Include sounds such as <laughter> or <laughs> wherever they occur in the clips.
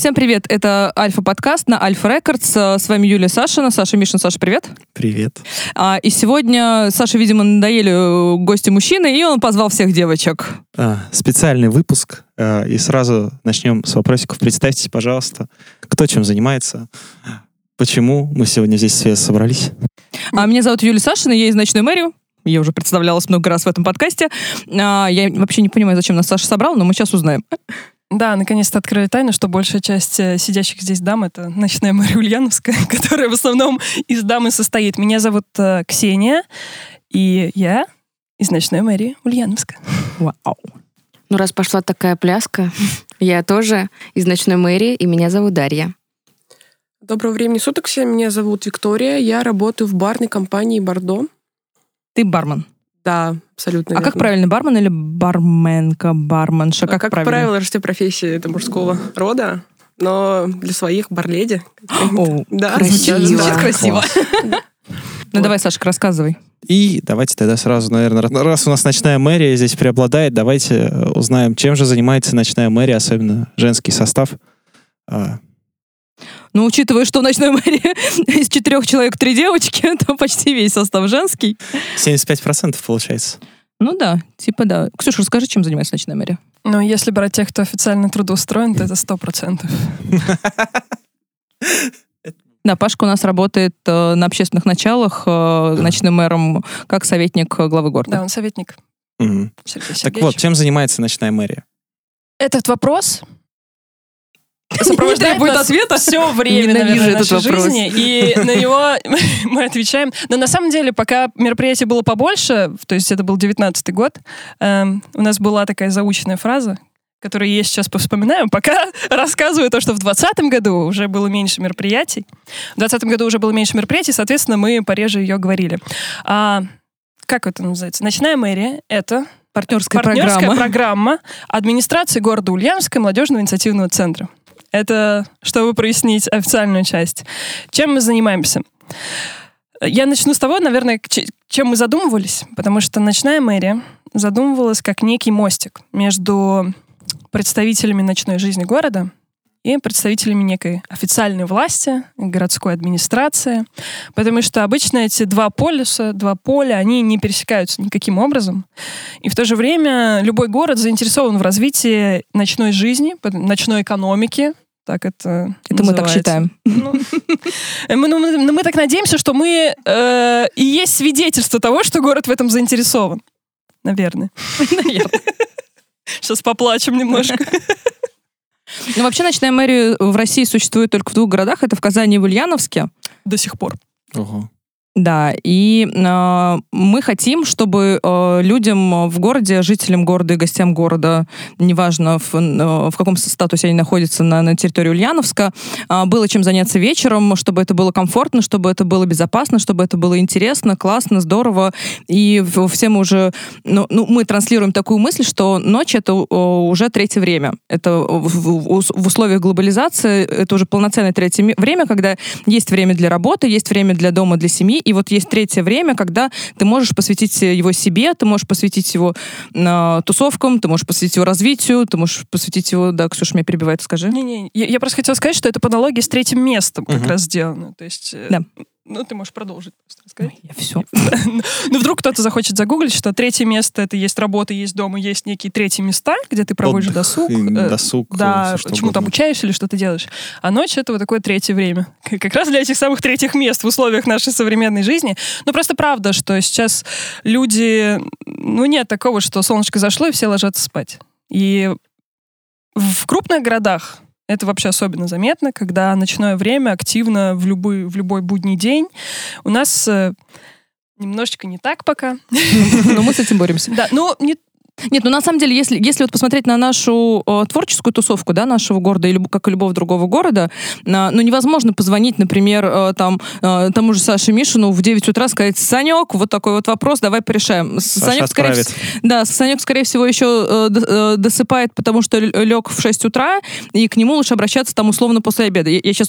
Всем привет, это Альфа-подкаст на Альфа Рекордс. С вами Юлия Сашина. Саша Мишин. Саша, привет. Привет. А, и сегодня Саша, видимо, надоели э, гости мужчины, и он позвал всех девочек. А, специальный выпуск. А, и сразу начнем с вопросиков. Представьтесь, пожалуйста, кто чем занимается, почему мы сегодня здесь все собрались. А, меня зовут Юлия Сашина, я из «Ночной мэрии». Я уже представлялась много раз в этом подкасте. А, я вообще не понимаю, зачем нас Саша собрал, но мы сейчас узнаем. Да, наконец-то открыли тайну, что большая часть э, сидящих здесь дам — это ночная Мария Ульяновская, <laughs> которая в основном из дамы состоит. Меня зовут э, Ксения, и я из ночной мэрии Ульяновска. Вау. Ну, раз пошла такая пляска, <laughs> я тоже из ночной мэрии, и меня зовут Дарья. Доброго времени суток всем. Меня зовут Виктория. Я работаю в барной компании «Бордо». Ты бармен. Да, абсолютно А как верно. правильно, бармен или барменка, барменша? А Как, Как, правильно? правило, все профессии это мужского рода, но для своих барледи. <gasps> О, <laughs> да, красиво. да, Звучит красиво. Ну давай, Сашка, рассказывай. И давайте тогда сразу, наверное, раз у нас ночная мэрия здесь преобладает, давайте э, узнаем, чем же занимается ночная мэрия, особенно женский состав. Ну, учитывая, что в ночной мэрии из четырех человек три девочки, <laughs> то почти весь состав женский. 75% получается. Ну да, типа да. Ксюша, расскажи, чем занимается ночная мэрия? Но если брать тех, кто официально трудоустроен, то это сто процентов. <laughs> Да, Пашка у нас работает э, на общественных началах э, ночным мэром как советник главы города. Да, он советник. Сергей Так вот, чем занимается ночная мэрия? Этот вопрос сопровождает требует нас ответа. все время, Ненавижу наверное, нашей вопрос. жизни, и на него <laughs> мы отвечаем. Но на самом деле, пока мероприятие было побольше, то есть это был 19 год, эм, у нас была такая заученная фраза, которую я сейчас повспоминаю, пока <laughs> рассказываю то, что в 2020 году уже было меньше мероприятий. В 2020 году уже было меньше мероприятий, соответственно, мы пореже ее говорили. А, как это называется? Ночная мэрия — это Партнерская, партнерская программа. программа администрации города Ульяновска молодежного инициативного центра. Это чтобы прояснить официальную часть. Чем мы занимаемся? Я начну с того, наверное, чем мы задумывались, потому что ночная мэрия задумывалась как некий мостик между представителями ночной жизни города и представителями некой официальной власти, городской администрации, потому что обычно эти два полюса, два поля, они не пересекаются никаким образом. И в то же время любой город заинтересован в развитии ночной жизни, ночной экономики, так это Это мы так называется. считаем. Ну, мы, ну, мы- ну, мы так надеемся, что мы э, и есть свидетельство того, что город в этом заинтересован. Наверное. <laughs> Сейчас поплачем немножко. Ну, вообще, ночная мэрия в России существует только в двух городах. Это в Казани и в Ульяновске. До сих пор. Ого. Да, и э, мы хотим, чтобы э, людям в городе, жителям города и гостям города, неважно в, э, в каком статусе они находятся на, на территории Ульяновска, э, было чем заняться вечером, чтобы это было комфортно, чтобы это было безопасно, чтобы это было интересно, классно, здорово. И в- все мы уже, ну, ну, мы транслируем такую мысль, что ночь это уже третье время. Это в, в- в условиях глобализации, это уже полноценное третье время, когда есть время для работы, есть время для дома, для семьи, и вот есть третье время, когда ты можешь посвятить его себе, ты можешь посвятить его э, тусовкам, ты можешь посвятить его развитию, ты можешь посвятить его... Да, Ксюша меня перебивает, скажи. Не-не, я, я просто хотела сказать, что это по аналогии с третьим местом как Мгм. раз сделано. То есть, э, Да. Ну, ты можешь продолжить просто рассказать. Я все. <laughs> <laughs> Ну, вдруг кто-то захочет загуглить, что третье место — это есть работа, есть дома, есть некие третьи места, где ты проводишь Отдых досуг. и э, досуг, Да, что чему-то угодно. обучаешься или что ты делаешь. А ночь — это вот такое третье время. <laughs> Как раз для этих самых третьих мест в условиях нашей современной жизни. Ну, просто правда, что сейчас люди... Ну, нет такого, что солнышко зашло, и все ложатся спать. И в крупных городах это вообще особенно заметно, когда ночное время активно в любой, в любой будний день. У нас э, немножечко не так пока. <laughs> Но мы с этим боремся. Да, ну, не, Нет, ну на самом деле, если, если вот посмотреть на нашу э, творческую тусовку, да, нашего города, и люб- как и любого другого города, на- ну невозможно позвонить, например, э, там, э, тому же Саше Мишину в 9 утра сказать, Санек, вот такой вот вопрос, давай порешаем. Саша Санек, скорее, вс- да, Санек, скорее всего, еще э, э, досыпает, потому что лег в 6 утра, и к нему лучше обращаться там условно после обеда. Я, сейчас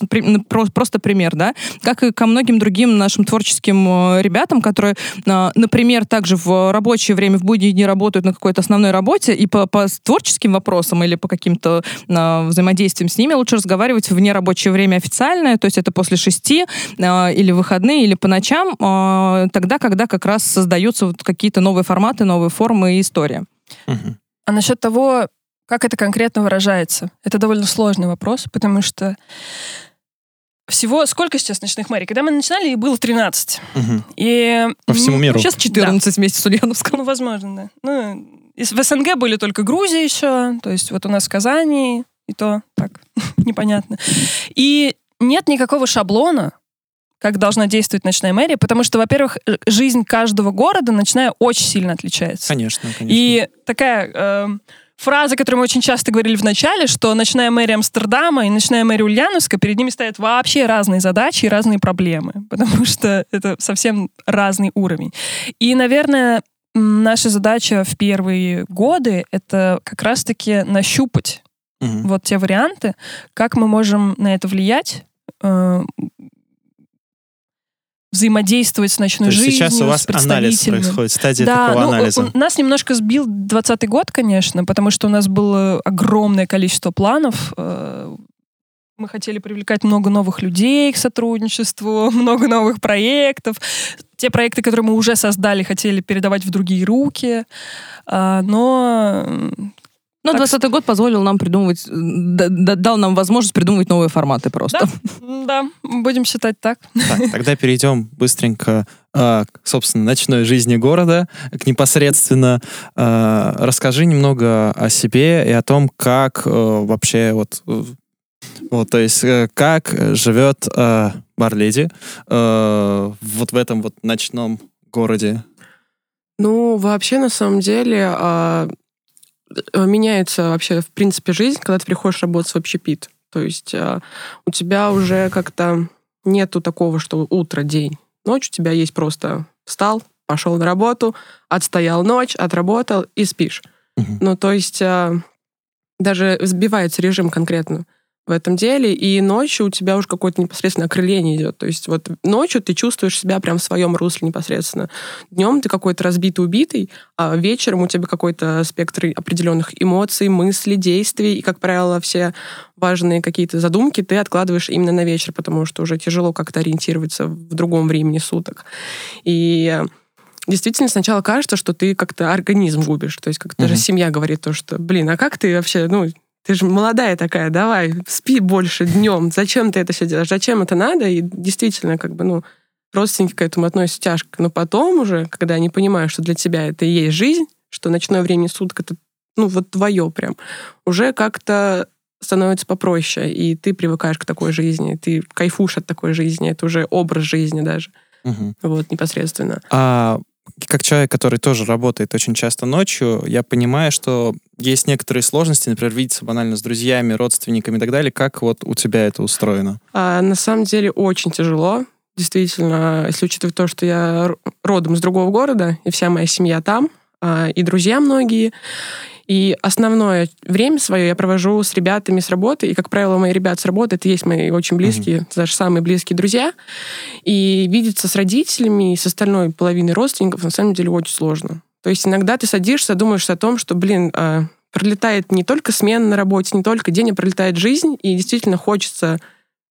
просто пример, да, как и ко многим другим нашим творческим э, ребятам, которые, э, например, также в рабочее время, в будние дни работают на какой-то основной работе, и по, по творческим вопросам или по каким-то э, взаимодействиям с ними лучше разговаривать в нерабочее время официальное, то есть это после шести э, или выходные, или по ночам, э, тогда, когда как раз создаются вот какие-то новые форматы, новые формы и истории. Мгм. А насчет того, как это конкретно выражается, это довольно сложный вопрос, потому что всего сколько сейчас ночных мэрий? Когда мы начинали, их было 13. Мгм. И... По всему миру. Сейчас 14 вместе с Ульяновском. Ну, возможно, да. Ну, из- в СНГ были только Грузия еще, то есть вот у нас в Казани, и то так, <laughs> непонятно. И нет никакого шаблона, как должна действовать ночная мэрия, потому что, во-первых, э, жизнь каждого города ночная очень сильно отличается. Конечно, конечно. И такая эм, фраза, которую мы очень часто говорили в начале, что ночная мэрия Амстердама и ночная мэрия Ульяновска, перед ними стоят вообще разные задачи и разные проблемы, <laughs> потому что это совсем разный уровень. И, наверное, наша задача в первые годы — это как раз-таки нащупать Мгм. вот те варианты, как мы можем на это влиять, э, взаимодействовать с То ночной есть жизнью, сейчас у вас анализ происходит, стадия Да, такого ну, анализа. у- нас немножко сбил 20 год, конечно, потому что у нас было огромное количество планов. э, Мы хотели привлекать много новых людей к сотрудничеству, <laughs> много новых проектов. Те проекты, которые мы уже создали, хотели передавать в другие руки. А, Но Ну, Так 20 год позволил нам придумывать, дал нам возможность придумывать новые форматы просто. да, будем считать так. Так, <laughs> тогда перейдем быстренько а, к, собственно, ночной жизни города, к непосредственно. а, Расскажи немного о себе и о том, как э, вообще вот, э, вот, то есть э, как живет э, Барледи э, вот в этом вот ночном городе. Ну, вообще, на самом деле, а, э, меняется вообще, в принципе, жизнь, когда ты приходишь работать в общепит. То есть а, у тебя уже как-то нету такого, что утро, день. Ночь у тебя есть просто встал, пошел на работу, отстоял ночь, отработал и спишь. Мгм. Ну, то есть а, даже сбивается режим конкретно в этом деле, и ночью у тебя уже какое-то непосредственно окрыление идет. То есть вот ночью ты чувствуешь себя прям в своем русле непосредственно. Днем ты какой-то разбитый, убитый, а вечером у тебя какой-то спектр определенных эмоций, мыслей, действий, и, как правило, все важные какие-то задумки ты откладываешь именно на вечер, потому что уже тяжело как-то ориентироваться в другом времени суток. И действительно сначала кажется, что ты как-то организм губишь. То есть как даже Мгм. семья говорит то, что, блин, а как ты вообще, ну, ты же молодая такая, давай, спи больше днем. Зачем ты это все делаешь? Зачем это надо? И действительно, как бы, ну, родственники к этому относятся тяжко. Но потом уже, когда они понимают, что для тебя это и есть жизнь, что ночное время суток это, ну, вот твое прям, уже как-то становится попроще, и ты привыкаешь к такой жизни, ты кайфуешь от такой жизни, это уже образ жизни даже, Мгм. вот, непосредственно. А как человек, который тоже работает очень часто ночью, я понимаю, что есть некоторые сложности, например, видеться банально с друзьями, родственниками и так далее. Как вот у тебя это устроено? А на самом деле очень тяжело. Действительно, если учитывать то, что я родом из другого города, и вся моя семья там, а, и друзья многие. И основное время свое я провожу с ребятами с работы. И, как правило, мои ребята с работы это есть мои очень близкие, даже самые близкие друзья. И видеться с родителями и с остальной половиной родственников на самом деле очень сложно. То есть иногда ты садишься, думаешь о том, что, блин, а, пролетает не только смена на работе, не только день, а пролетает жизнь, и действительно хочется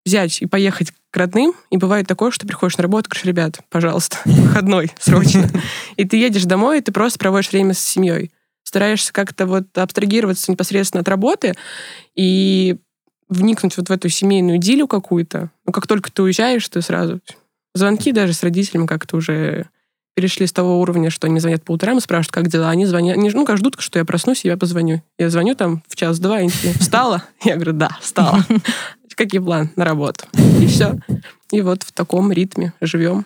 взять и поехать к родным, и бывает такое, что приходишь на работу, говоришь, ребят, пожалуйста, <laughs> выходной срочно. И ты едешь домой, и ты просто проводишь время с семьей. Стараешься как-то вот абстрагироваться непосредственно от работы и вникнуть вот в эту семейную идиллию какую-то. Но как только ты уезжаешь, ты сразу... Звонки даже с родителями как-то уже перешли с того уровня, что они звонят по утрам и спрашивают, как дела. Они звонят, они, ну, как ждут, что я проснусь, и я позвоню. Я звоню там в час-два, они такие, встала? <laughs> Я говорю, да, встала. <laughs> Какие планы на работу? И все. И вот в таком ритме живем.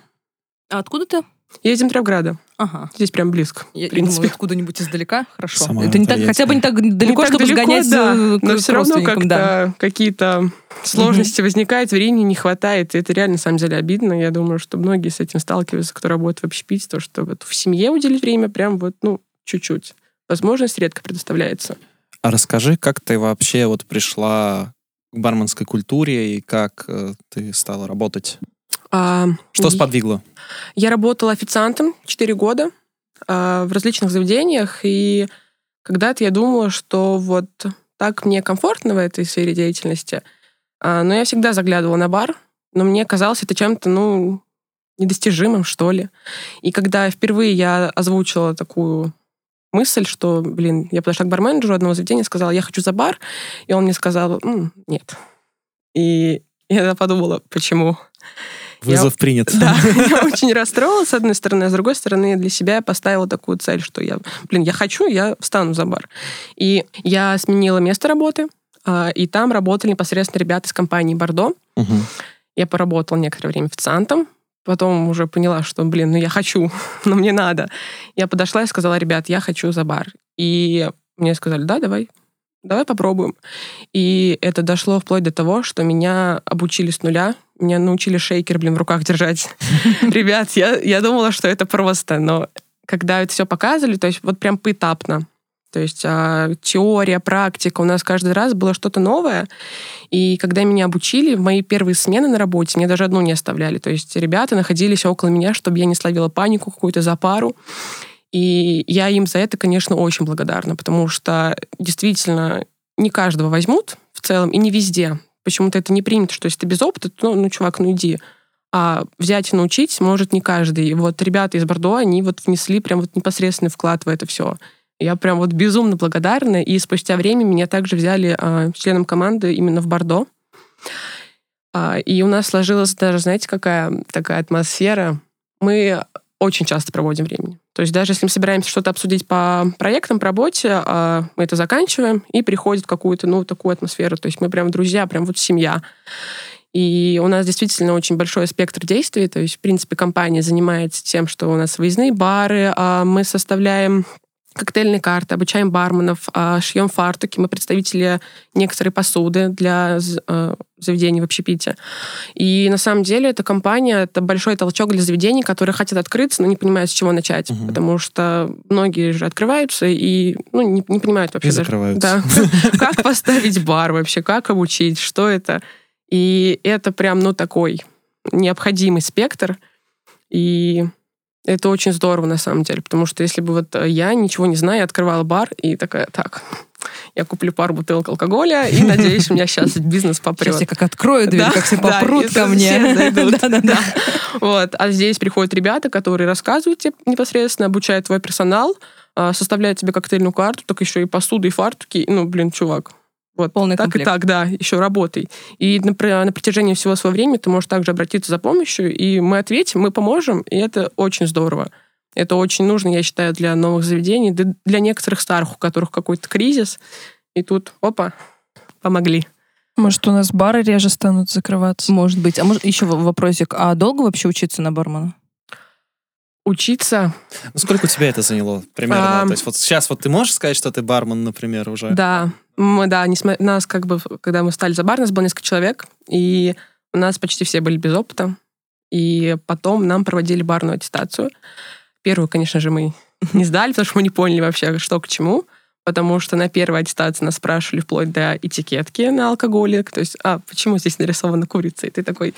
А откуда ты? Я из Димитровграда. Ага. Здесь прям близко. Я в принципе. думала, откуда-нибудь издалека. Хорошо. Сама Это не так, хотя бы не так далеко, Не так чтобы далеко, сгонять да, к но все равно как-то да. какие-то сложности возникают, времени не хватает. И это реально, на самом деле, обидно. Я думаю, что многие с этим сталкиваются, кто работает в общепите, то, что вот в семье уделить время прям вот, ну, чуть-чуть. Возможность редко предоставляется. А расскажи, как ты вообще вот пришла к барменской культуре и как э, ты стала работать? А, Что сподвигло? Я работала официантом 4 года а, в различных заведениях, и Когда-то я думала, что вот так мне комфортно в этой сфере деятельности, а, но я всегда заглядывала на бар, но мне казалось это чем-то, ну, недостижимым, что ли. И когда впервые я озвучила такую мысль, что, блин, я подошла к барменеджеру одного заведения, сказала, я хочу за бар, и он мне сказал, М, нет. И я подумала, почему? Вызов принят. Да, <laughs> я очень расстроилась, с одной стороны, а с другой стороны, для себя я поставила такую цель, что я, блин, я хочу, я встану за бар. И я сменила место работы, а, и там работали непосредственно ребята из компании «Бордо». Мгм. Я поработала некоторое время официантом, потом уже поняла, что, блин, ну я хочу, <laughs> но мне надо. Я подошла и сказала, ребят, я хочу за бар. И мне сказали, да, давай, давай попробуем. И это дошло вплоть до того, что меня обучили с нуля, меня научили шейкер, блин, в руках держать. <laughs> Ребят, я, я думала, что это просто, но когда это все показывали, то есть вот прям поэтапно, то есть а, теория, практика, у нас каждый раз было что-то новое. И когда меня обучили, в мои первые смены на работе мне даже одну не оставляли. То есть ребята находились около меня, чтобы я не словила панику какую-то за пару. И я им за это, конечно, очень благодарна, потому что действительно не каждого возьмут в целом и не везде. Почему-то это не принято, что если ты без опыта, то, ну, чувак, ну иди. А взять и научить может не каждый. И вот ребята из Бордо, они вот внесли прям вот непосредственный вклад в это все. Я прям вот безумно благодарна. И спустя время меня также взяли а, членом команды именно в Бордо. А, и у нас сложилась даже, знаете, какая такая атмосфера. Мы очень часто проводим времени. То есть даже если мы собираемся что-то обсудить по проектам, по работе, а, мы это заканчиваем и приходит какую-то, ну, такую атмосферу. То есть мы прям друзья, прям вот семья. И у нас действительно очень большой спектр действий. То есть, в принципе, компания занимается тем, что у нас выездные бары, а мы составляем коктейльные карты, обучаем барменов, а, шьем фартуки. Мы представители некоторой посуды для э, заведений в общепите. И на самом деле эта компания — это большой толчок для заведений, которые хотят открыться, но не понимают, с чего начать. Мгм. Потому что многие же открываются и ну, не, не понимают вообще И даже- закрываются. Да. <laughs> Как поставить бар вообще, как обучить, что это. И это прям, ну, такой необходимый спектр. И это очень здорово, на самом деле, потому что если бы вот я, ничего не зная, открывала бар и такая, так, я куплю пару бутылок алкоголя и <laughs> надеюсь, у меня сейчас бизнес попрет. Сейчас я как открою дверь, Да, как все да, попрут и ко мне. <laughs> <laughs> Да-да-да. Вот. А здесь приходят ребята, которые рассказывают тебе непосредственно, обучают твой персонал, а, составляют тебе коктейльную карту, так еще и посуду, и фартуки. Ну, блин, чувак. Вот, Полный так комплект. и так, да, еще работай. И на, пр- на протяжении всего своего времени ты можешь также обратиться за помощью, и мы ответим, мы поможем, и это очень здорово. Это очень нужно, я считаю, для новых заведений, для некоторых старых, у которых какой-то кризис, и тут, опа, помогли. Может, у нас бары реже станут закрываться? Может быть. А может, еще вопросик. А долго вообще учиться на бармена? Учиться Ну, сколько у тебя это заняло примерно? Ам. То есть вот сейчас вот ты можешь сказать, что ты бармен, например, уже? Да, мы, да, несмотря, нас как бы, когда мы стали за бар, нас было несколько человек, и у нас почти все были без опыта, и потом нам проводили барную аттестацию. Первую, конечно же, мы <laughs> не сдали, потому что мы не поняли вообще, что к чему, потому что на первой аттестации нас спрашивали вплоть до этикетки на алкоголе, то есть, а, почему здесь нарисована курица? И ты такой,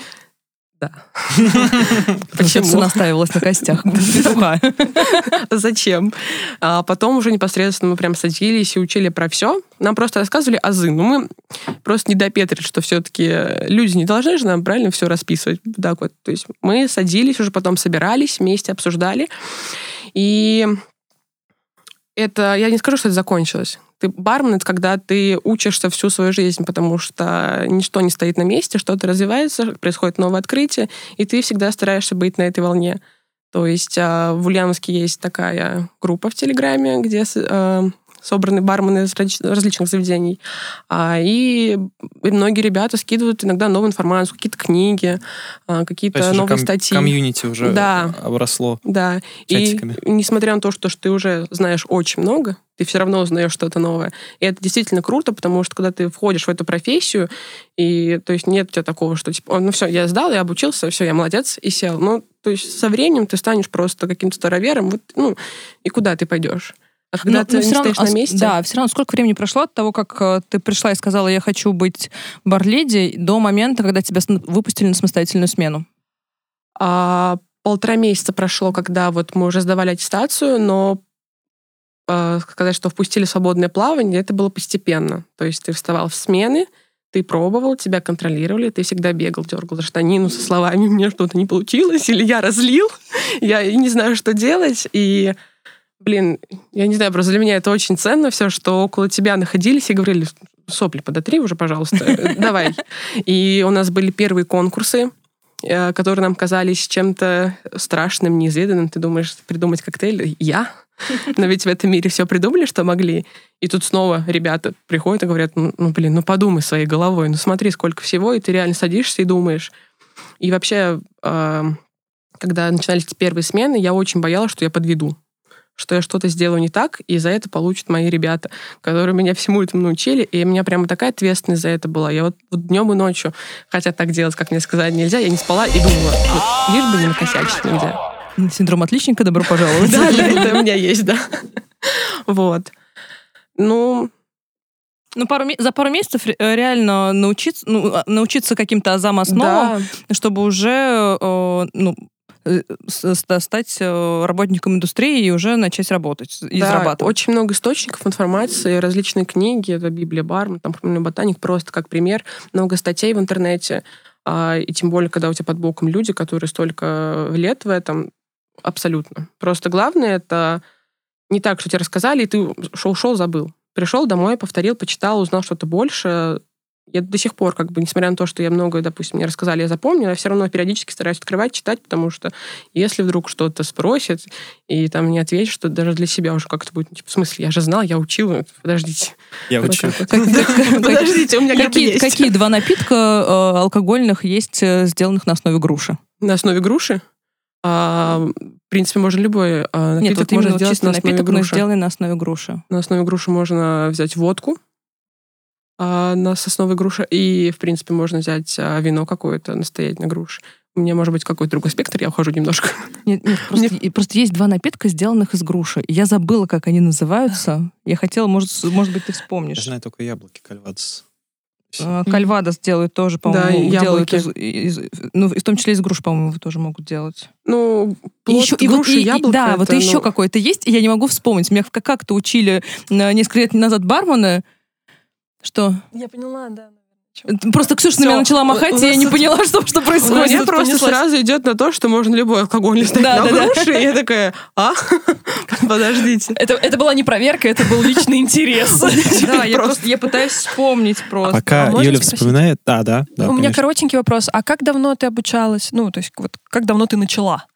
да. Все <laughs> Почему? наставилось на костях. <laughs> Зачем? А потом уже непосредственно мы прям садились и учили про все. Нам просто рассказывали азы. Но мы просто не допетрили, что все-таки люди не должны же нам правильно все расписывать. Так вот. То есть мы садились, уже потом собирались, вместе обсуждали. И это, я не скажу, что это закончилось. Ты бармен, это когда ты учишься всю свою жизнь, потому что ничто не стоит на месте, что-то развивается, происходит новое открытие, и ты всегда стараешься быть на этой волне. То есть а, в Ульяновске есть такая группа в Телеграме, где а, собраны бармены из различ- различных заведений. А, и многие ребята скидывают иногда новую информацию, какие-то книги, а, То какие-то новые ком- статьи. комьюнити уже Да. обросло. Да. чатиками. И несмотря на то, что, ты уже знаешь очень много, ты все равно узнаешь что-то новое. И это действительно круто, потому что когда ты входишь в эту профессию, и то есть нет у тебя такого, что типа, «О, ну все, я сдал, я обучился, все, я молодец, и сел. Ну, то есть со временем ты станешь просто каким-то старовером, вот, ну, и куда ты пойдешь? А когда Ну, ты ну, не равно- стоишь а на с- месте... Да, все равно сколько времени прошло от того, как э, ты пришла и сказала, я хочу быть барледи, до момента, когда тебя выпустили на самостоятельную смену? А, полтора месяца прошло, когда вот мы уже сдавали аттестацию, но э, сказать, что впустили свободное плавание, это было постепенно. То есть ты вставал в смены, ты пробовал, тебя контролировали, ты всегда бегал, дергал за штанину со словами «мне что-то не получилось» или «я разлил», <laughs> я не знаю, что делать. И, блин, я не знаю, просто для меня это очень ценно все, что около тебя находились и говорили «сопли подотри уже, пожалуйста, <laughs> давай». И у нас были первые конкурсы, э, которые нам казались чем-то страшным, неизведанным. Ты думаешь, придумать коктейль? Я? Но ведь в этом мире все придумали, что могли. И тут снова ребята приходят и говорят, ну, ну, блин, ну подумай своей головой, ну смотри, сколько всего, и ты реально садишься и думаешь. И вообще, э, когда начинались первые смены, я очень боялась, что я подведу что я что-то сделаю не так, и за это получат мои ребята, которые меня всему этому научили, и у меня прямо такая ответственность за это была. Я вот, вот днем и ночью, хотя так делать, как мне сказали, нельзя, я не спала и думала, вот, лишь бы не накосячить нельзя. Синдром отличника, добро пожаловать. Да, это у меня есть, да. Вот. Ну, Ну, пару, за пару месяцев э, реально научиться, ну, а, научиться каким-то азам основам, да, чтобы уже э, ну, стать э, работником индустрии и уже начать работать и да, зарабатывать. очень много источников информации, различные книги, это Библия Барм, там «Промышленный ботаник», просто как пример, много статей в интернете, а, и тем более, когда у тебя под боком люди, которые столько лет в этом, абсолютно. Просто главное это не так, что тебе рассказали, и ты шел-шел, забыл. Пришел домой, повторил, почитал, узнал что-то больше. Я до сих пор, как бы, несмотря на то, что я многое, допустим, мне рассказали, я запомнила, я все равно периодически стараюсь открывать, читать, потому что если вдруг что-то спросят, и там не ответишь, что даже для себя уже как-то будет, типа, в смысле, я же знал, я учил, подождите. Я Вот вот. <laughs> Подождите, у меня Какие, есть. какие два напитка э, алкогольных есть, э, сделанных на основе груши? На основе груши? А, в принципе, можно любой а, Нет, напиток вот можно именно сделать чисто на основе напиток, но груши. сделанный на основе груши. На основе груши можно взять водку на с основой груши, и, в принципе, можно взять а, вино какое-то, настоять на груши. У меня может быть какой-то другой спектр, я ухожу немножко. <laughs> Нет, нет, просто, и- просто есть два напитка, сделанных из груши. И Я забыла, как они называются. Я хотела, может, может быть, ты Я вспомнишь. знаю только яблоки, кальвадос. Э, Кальвадос делают тоже, Да, по-моему, делают яблоки. из, из- ну, в том числе из груш, по-моему, тоже могут делать. Ну, И плод еще, и вот, груши, и- и- яблоко. да, вот это, еще ну, какой-то есть, и я не могу вспомнить. Меня как- как-то учили э, несколько лет назад бармены, что Я поняла, да. просто Ксюша на меня начала у- махать, у и я не поняла, что, что У происходит. меня тут просто понеслась. сразу идет на то, что можно любой алкоголь ставить Да, на да, да. груши, и я такая, а? <laughs> Подождите. Это, это была не проверка, это был личный интерес. <laughs> Да, я Просто. я пытаюсь вспомнить просто. Пока А Юля вспоминает... А, да, да, У меня коротенький вопрос. А как давно ты обучалась? Ну, то есть, вот как давно ты начала?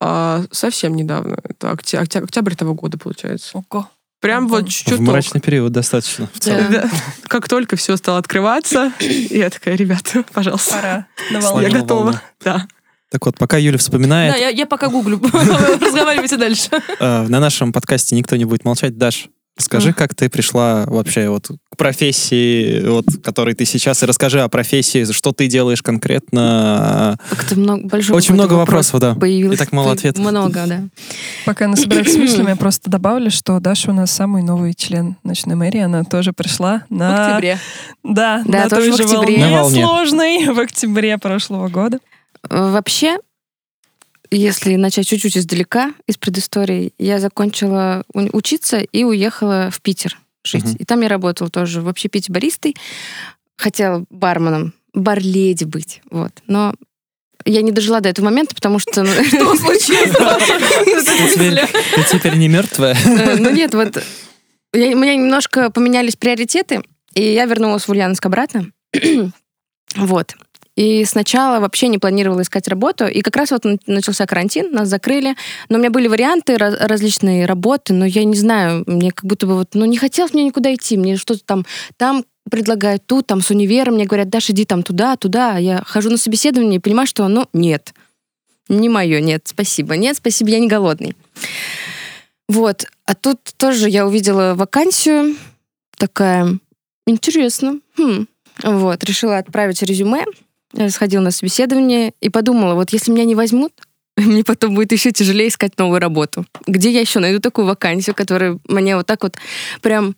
А, совсем недавно. Это октя- октя- октябрь этого года, получается. Ого. Прям вот чуть-чуть. В мрачный период достаточно. в целом. Да. Да. Как только все стало открываться, я такая, ребята, пожалуйста, Пора. Я готова. волна. Да. Так вот, пока Юля Да, вспоминает, я, я пока гуглю. <laughs> Разговаривайте дальше. э, на нашем подкасте никто не будет молчать. Даш, скажи, как ты пришла вообще вот к профессии, вот, которой ты сейчас, и расскажи о профессии, что ты делаешь конкретно. Как-то много, большой Очень много вопрос вопросов, да. Появилось. И так мало ответов. Много, да. Пока она собирается с <clears throat> мыслями, я просто добавлю, что Даша у нас самый новый член ночной мэрии. Она тоже пришла В на... октябре. Да, Да, на тоже той в же октябре. волне На волне. сложной в октябре прошлого года. Вообще, если начать чуть-чуть издалека, из предыстории, я закончила учиться и уехала в Питер жить. Мгм. И там я работала тоже в общепите баристой. Хотела барменом, барледи быть. Вот. Но я не дожила до этого момента, потому что... ну, <laughs> Что случилось? <laughs> Ты теперь, не мертвая. Э, Ну нет, вот у меня немножко поменялись приоритеты, и я вернулась в Ульяновск обратно. <clears throat> Вот. И сначала вообще не планировала искать работу. И как раз вот начался карантин, нас закрыли. Но у меня были варианты раз- различные работы, но я не знаю, мне как будто бы вот, ну не хотелось мне никуда идти, мне что-то там, там предлагают тут, там с универом, мне говорят, Даша, иди там туда, туда. Я хожу на собеседование и понимаю, что, ну, нет, не мое, нет, спасибо, нет, спасибо, я не голодный. Вот. А тут тоже я увидела вакансию, такая, интересно. Хм. Вот. Решила отправить резюме, сходила на собеседование и подумала, вот если меня не возьмут, <laughs> мне потом будет еще тяжелее искать новую работу. Где я еще найду такую вакансию, которая мне вот так вот прям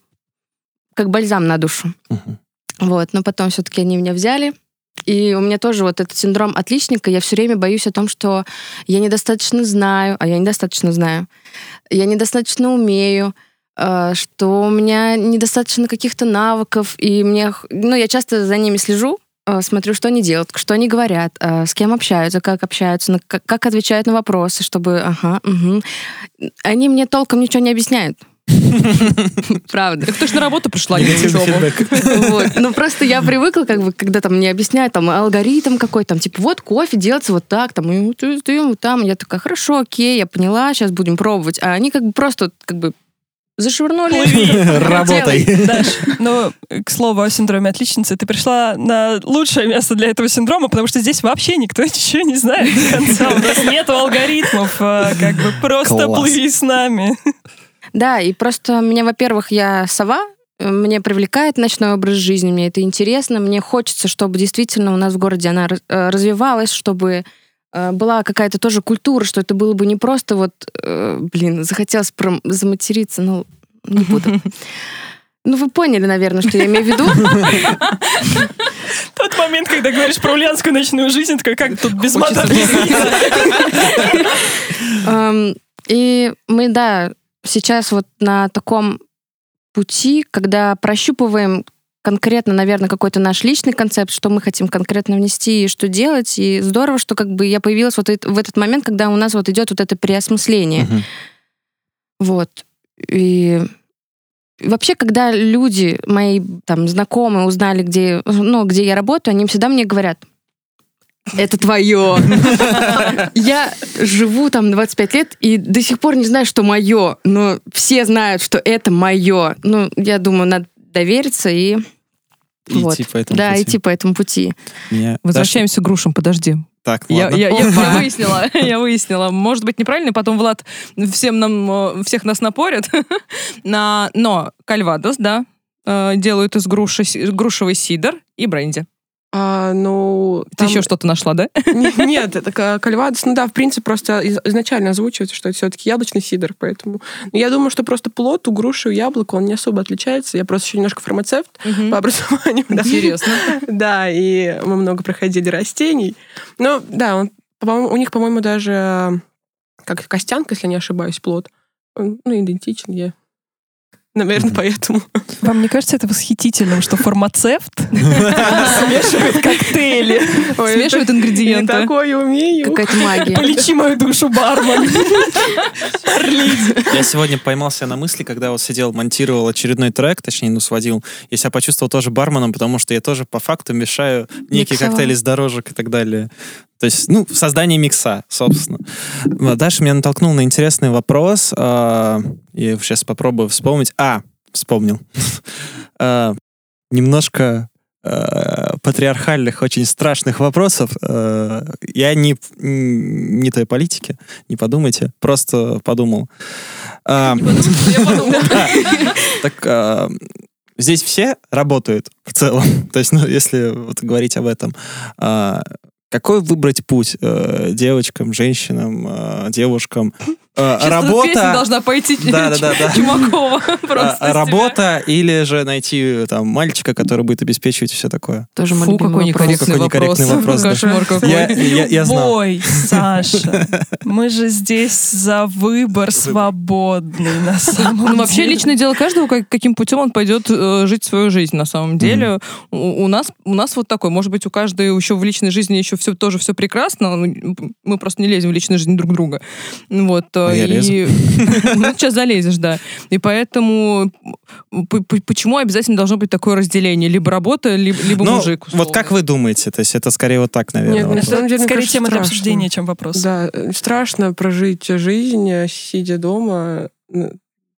как бальзам на душу. Мгм. Вот, но потом все-таки они меня взяли. И у меня тоже вот этот синдром отличника. Я все время боюсь о том, что я недостаточно знаю, а я недостаточно знаю. Я недостаточно умею. э, что у меня недостаточно каких-то навыков, и мне, ну, я часто за ними слежу, смотрю, что они делают, что они говорят, э, с кем общаются, как общаются, как, отвечают на вопросы, чтобы, ага, мгм. Они мне толком ничего не объясняют. <laughs> Правда. Так ты ж на работу пришла, не. Вот. Ну, просто я привыкла, как бы, когда там мне объясняют там алгоритм какой там, типа, вот кофе делается вот так, там, и вот там. Я такая, хорошо, окей, я поняла, сейчас будем пробовать. А они как бы просто, как бы, зашвырнули. <laughs> Работай. Даш, ну, к слову о синдроме отличницы, ты пришла на лучшее место для этого синдрома, потому что здесь вообще никто <laughs> ничего не знает до конца. У нас нет алгоритмов, а, как бы просто плыви с нами. Да, и просто меня, во-первых, я сова, мне привлекает ночной образ жизни, мне это интересно, мне хочется, чтобы действительно у нас в городе она э, развивалась, чтобы была какая-то тоже культура, что это было бы не просто вот, э, блин, захотелось пром- заматериться, ну, не <laughs> буду. Ну, вы поняли, наверное, что я имею в виду. Тот момент, когда говоришь про ульянскую ночную жизнь, такой, как тут без мата <laughs> Эм, И мы, да, сейчас вот на таком пути, когда прощупываем конкретно, наверное, какой-то наш личный концепт, что мы хотим конкретно внести и что делать. И здорово, что как бы я появилась вот в этот момент, когда у нас вот идет вот это переосмысление. Мгм. Вот. И вообще, когда люди, мои там знакомые, узнали, где, ну, где я работаю, они всегда мне говорят, это твое. <laughs> Я живу там 25 лет и до сих пор не знаю, что мое, но все знают, что это мое. Ну, я думаю, надо довериться и И вот. идти по этому да, пути. идти по этому пути. Меня- Возвращаемся к грушам, подожди. Даша- Так, Я, ладно. я- я- <laughs> я выяснила, <laughs> я выяснила. Может быть, неправильно, потом Влад всем нам, э, всех нас напорит. <laughs> На- Но кальвадос, да, э, делают из груши, грушевый сидр и бренди. А, ну, Ты там- еще что-то нашла, да? <laughs> Не- Нет, это ка- кальвадос. Ну да, в принципе, просто из- изначально озвучивается, что это все-таки яблочный сидр, поэтому... Но я думаю, что просто плод у груши, у яблока, он не особо отличается. Я просто еще немножко фармацевт по образованию. <laughs> да. Интересно. Да, и мы много проходили растений. Ну, да, он, у них, по-моему, даже э, как костянка, если не ошибаюсь, плод. Он, ну, идентичен я. Наверное, поэтому. Вам не кажется это восхитительным, что фармацевт <laughs> смешивает коктейли? Смешивают это- Я ингредиенты. такое умею. Какая-то магия. Полечи мою душу, бармен. Я сегодня поймался на мысли, когда вот сидел, монтировал очередной трек, точнее, ну, сводил. Я себя почувствовал тоже барменом, потому что я тоже по факту мешаю некие коктейли с дорожек и так далее. То есть, ну, создание микса, собственно. А Даша меня натолкнул на интересный вопрос. Я сейчас попробую вспомнить. А, вспомнил. <laughs> А, Немножко а, патриархальных, очень страшных вопросов. А, Я не, не той политики, не подумайте, просто подумал. <laughs> Так здесь все работают в целом. <laughs> То есть, ну, если вот говорить об этом. Какой выбрать путь э, девочкам, женщинам, э, девушкам? Э, Сейчас эта песня Работа, должна пойти <laughs> Да, да, да, да. Чумакова. Просто а, с работа или же найти там мальчика, который будет обеспечивать все такое? Тоже Фу, какой некорректный Какой вопрос. некорректный вопрос, да. Кошмар какой. Я, я, я знал. Ой, Саша, <laughs> мы же здесь за выбор свободный на самом Ну, вообще деле. личное дело каждого, как- каким путем он пойдет э, жить свою жизнь на самом деле. У, у нас, у нас вот такой, может быть, у каждой еще в личной жизни еще все тоже все прекрасно, но мы просто не лезем в личную жизнь друг друга. Вот. А я и- <laughs> Ну, сейчас залезешь, да. И поэтому почему обязательно должно быть такое разделение? Либо работа, либо, либо Ну, мужик. вот как вы думаете? То есть это скорее вот так, наверное. Нет, на самом деле, Скорее тема для обсуждения, чем вопрос. Да, страшно прожить жизнь, сидя дома,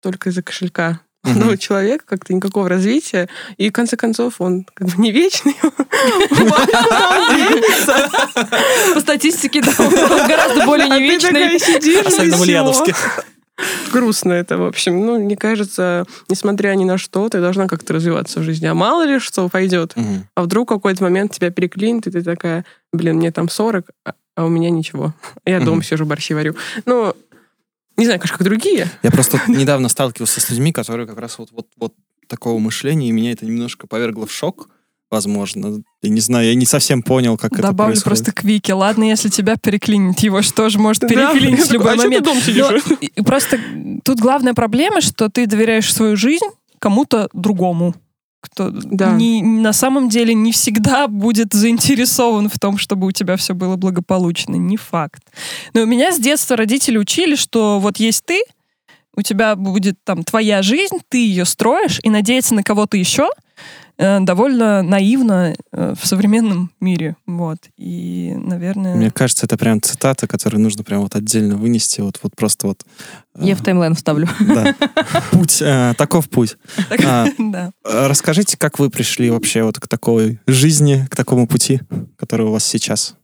только из-за кошелька. Мгм. Ну, человек как-то никакого развития, и в конце концов он как бы не вечный. <laughs> По статистике, да, он гораздо более А ты невечный. такая сидишь, Особенно и в Ульяновске. всё. Грустно это, в общем. Ну, мне кажется, несмотря ни на что, ты должна как-то развиваться в жизни. А мало ли что пойдет. А вдруг в какой-то момент тебя переклинит, и ты такая, блин, мне там 40, а- а у меня ничего. Я дома сижу, борщи варю. Ну, не знаю, конечно, как другие. Я просто <laughs> недавно сталкивался с людьми, которые как раз вот, вот, вот такого мышления, и меня это немножко повергло в шок, возможно. Я не знаю, я не совсем понял, как это Добавлю происходит. просто к Вике. Ладно, если тебя переклинит, его что же может переклинить в любой а момент. что ты дома сидишь? Но, и просто тут главная проблема, что ты доверяешь свою жизнь кому-то другому. Кто Да. не- на самом деле не всегда будет заинтересован в том, чтобы у тебя все было благополучно. Не факт. Но у меня с детства родители учили, что вот есть ты, у тебя будет там твоя жизнь, ты ее строишь, и надеяться на кого-то еще э, довольно наивно э, в современном мире. Вот. И, наверное... Мне кажется, это прям цитата, которую нужно прям вот отдельно вынести, вот, вот просто вот... э, Я в таймлайн вставлю. Да. Путь, таков путь. А, <laughs> да. Расскажите, как вы пришли вообще вот к такой жизни, к такому пути, который у вас сейчас?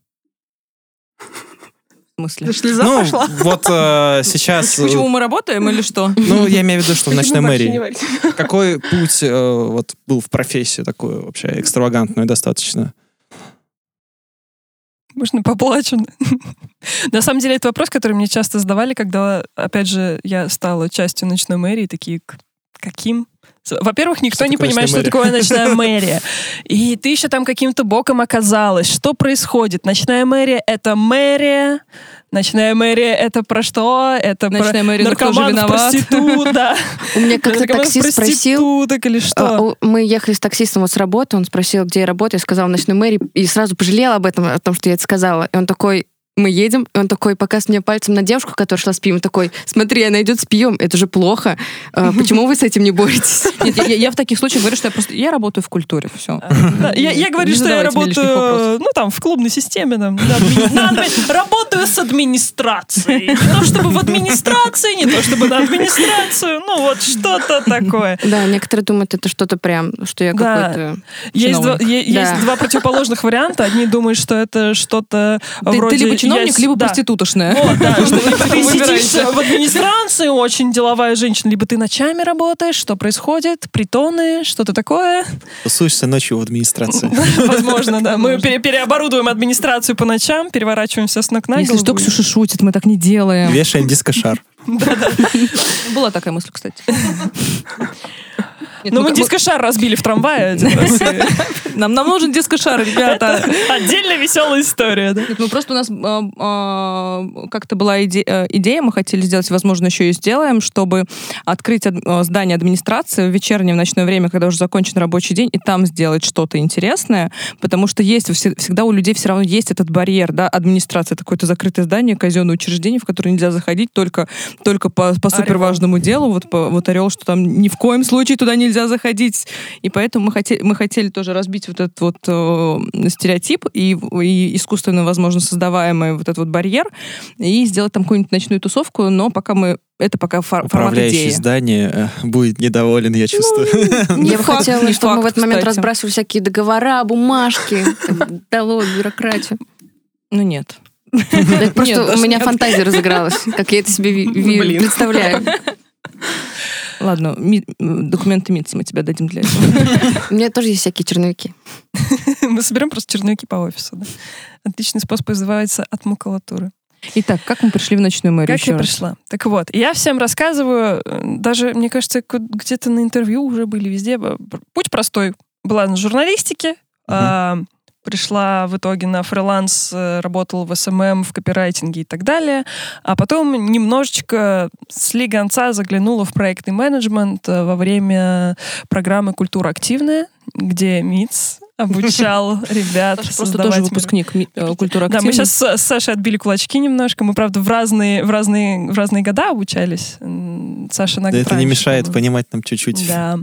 В смысле? Слеза ну, пошла. вот э, <laughs> сейчас... э, Почему мы работаем или что? Ну, я имею в виду, что в ночной мэрии. <laughs> Какой путь э, вот был в профессию такую вообще экстравагантную достаточно? Можно поплачу. <laughs> На самом деле, это вопрос, который мне часто задавали, когда, опять же, я стала частью ночной мэрии, такие, «К- каким? Во-первых, никто Что не понимает, что ночная такое ночная <laughs> мэрия. И ты еще там каким-то боком оказалась. Что происходит? Ночная мэрия — это мэрия. Ночная мэрия — это про что? Это про Ночная мэрия, ну наркоманов, виноват? проститут, да. У меня как-то таксист спросил, или а, что? у- мы ехали с таксистом вот с работы, он спросил, где я работаю, я сказала в ночной мэрии, и сразу пожалел об этом, о том, что я это сказала. И он такой, мы едем, и он такой показывает мне пальцем на девушку, которая шла с пивом, такой, смотри, она идет с пивом, это же плохо. А, <laughs> Почему вы с этим не боретесь? Нет, я, я в таких случаях говорю, что я просто я работаю в культуре, все. Да, я, я говорю, Не что я работаю, ну, там, в клубной системе, там, на адми- на адми- работаю с администрацией. Не то чтобы в администрации, не то чтобы на администрацию, ну, вот что-то такое. Да, некоторые думают, это что-то прям, что я Да. какой-то... Есть, два, есть Да. два противоположных варианта. Одни думают, что это что-то Ты, ты вроде... либо чиновник, есть- либо да. проститутошная. Вот, да, <laughs> ты сидишь в администрации, очень деловая женщина, либо ты ночами работаешь, что происходит, притоны, что-то такое. Тусуешься ночью в администрации. <laughs> Возможно, да. Мы пере- переоборудуем администрацию по ночам, переворачиваем все с ног на Если что. Ксюша шутит, мы так не делаем. Вешаем дискошар. <laughs> Была такая мысль, кстати. Нет, Ну, мы дискошар разбили в трамвае один раз. <laughs> Нам, нужен дискошар, <laughs> ребята. Отдельная веселая история, ну просто у нас а, а, как-то была э, идея, мы хотели сделать, возможно, еще и сделаем, чтобы открыть э, здание администрации в вечернее, в ночное время, когда уже закончен рабочий день, и там сделать что-то интересное, потому что есть все- всегда у людей все равно есть этот барьер, да, администрация, это какое-то закрытое здание, казенное учреждение, в которое нельзя заходить только, только по, по супер важному делу, вот, по, вот орел, что там ни в коем случае туда нельзя заходить, и поэтому мы хотели, мы хотели тоже разбить вот этот вот э, стереотип и, и искусственно, возможно, создаваемый вот этот вот барьер и сделать там какую-нибудь ночную тусовку, но пока мы это пока фор- формат Управляющий идеи. здание э, будет недоволен, я чувствую. Не <laughs> Я бы факт, хотела, не чтобы мы в факт, этот момент кстати. разбрасывали всякие договора, бумажки, дало бюрократию. Ну нет. Просто у меня <laughs> фантазия разыгралась, как я это себе представляю. <laughs> Ладно, ми- документы МИЦ мы тебе дадим для этого. У меня тоже есть всякие черновики. <laughs> Мы соберем просто черновики по офису, да? Отличный способ избавиться от макулатуры. Итак, как мы пришли в ночную мэрию Как еще я раз? пришла? Так вот, я всем рассказываю, даже, мне кажется, где-то на интервью уже были везде. Путь простой. Была на журналистике, а, пришла в итоге на фриланс, э, работала в SMM, в копирайтинге и так далее. А потом немножечко с гонца заглянула в проектный менеджмент э, во время программы «Культура активная», где МИЦ обучал <laughs> ребят Саша просто создавать тоже выпускник э, культуры да, мы сейчас с Сашей отбили кулачки немножко. Мы, правда, в разные, в разные, в разные года обучались. Саша на Да это не мешает понимать нам чуть-чуть Да.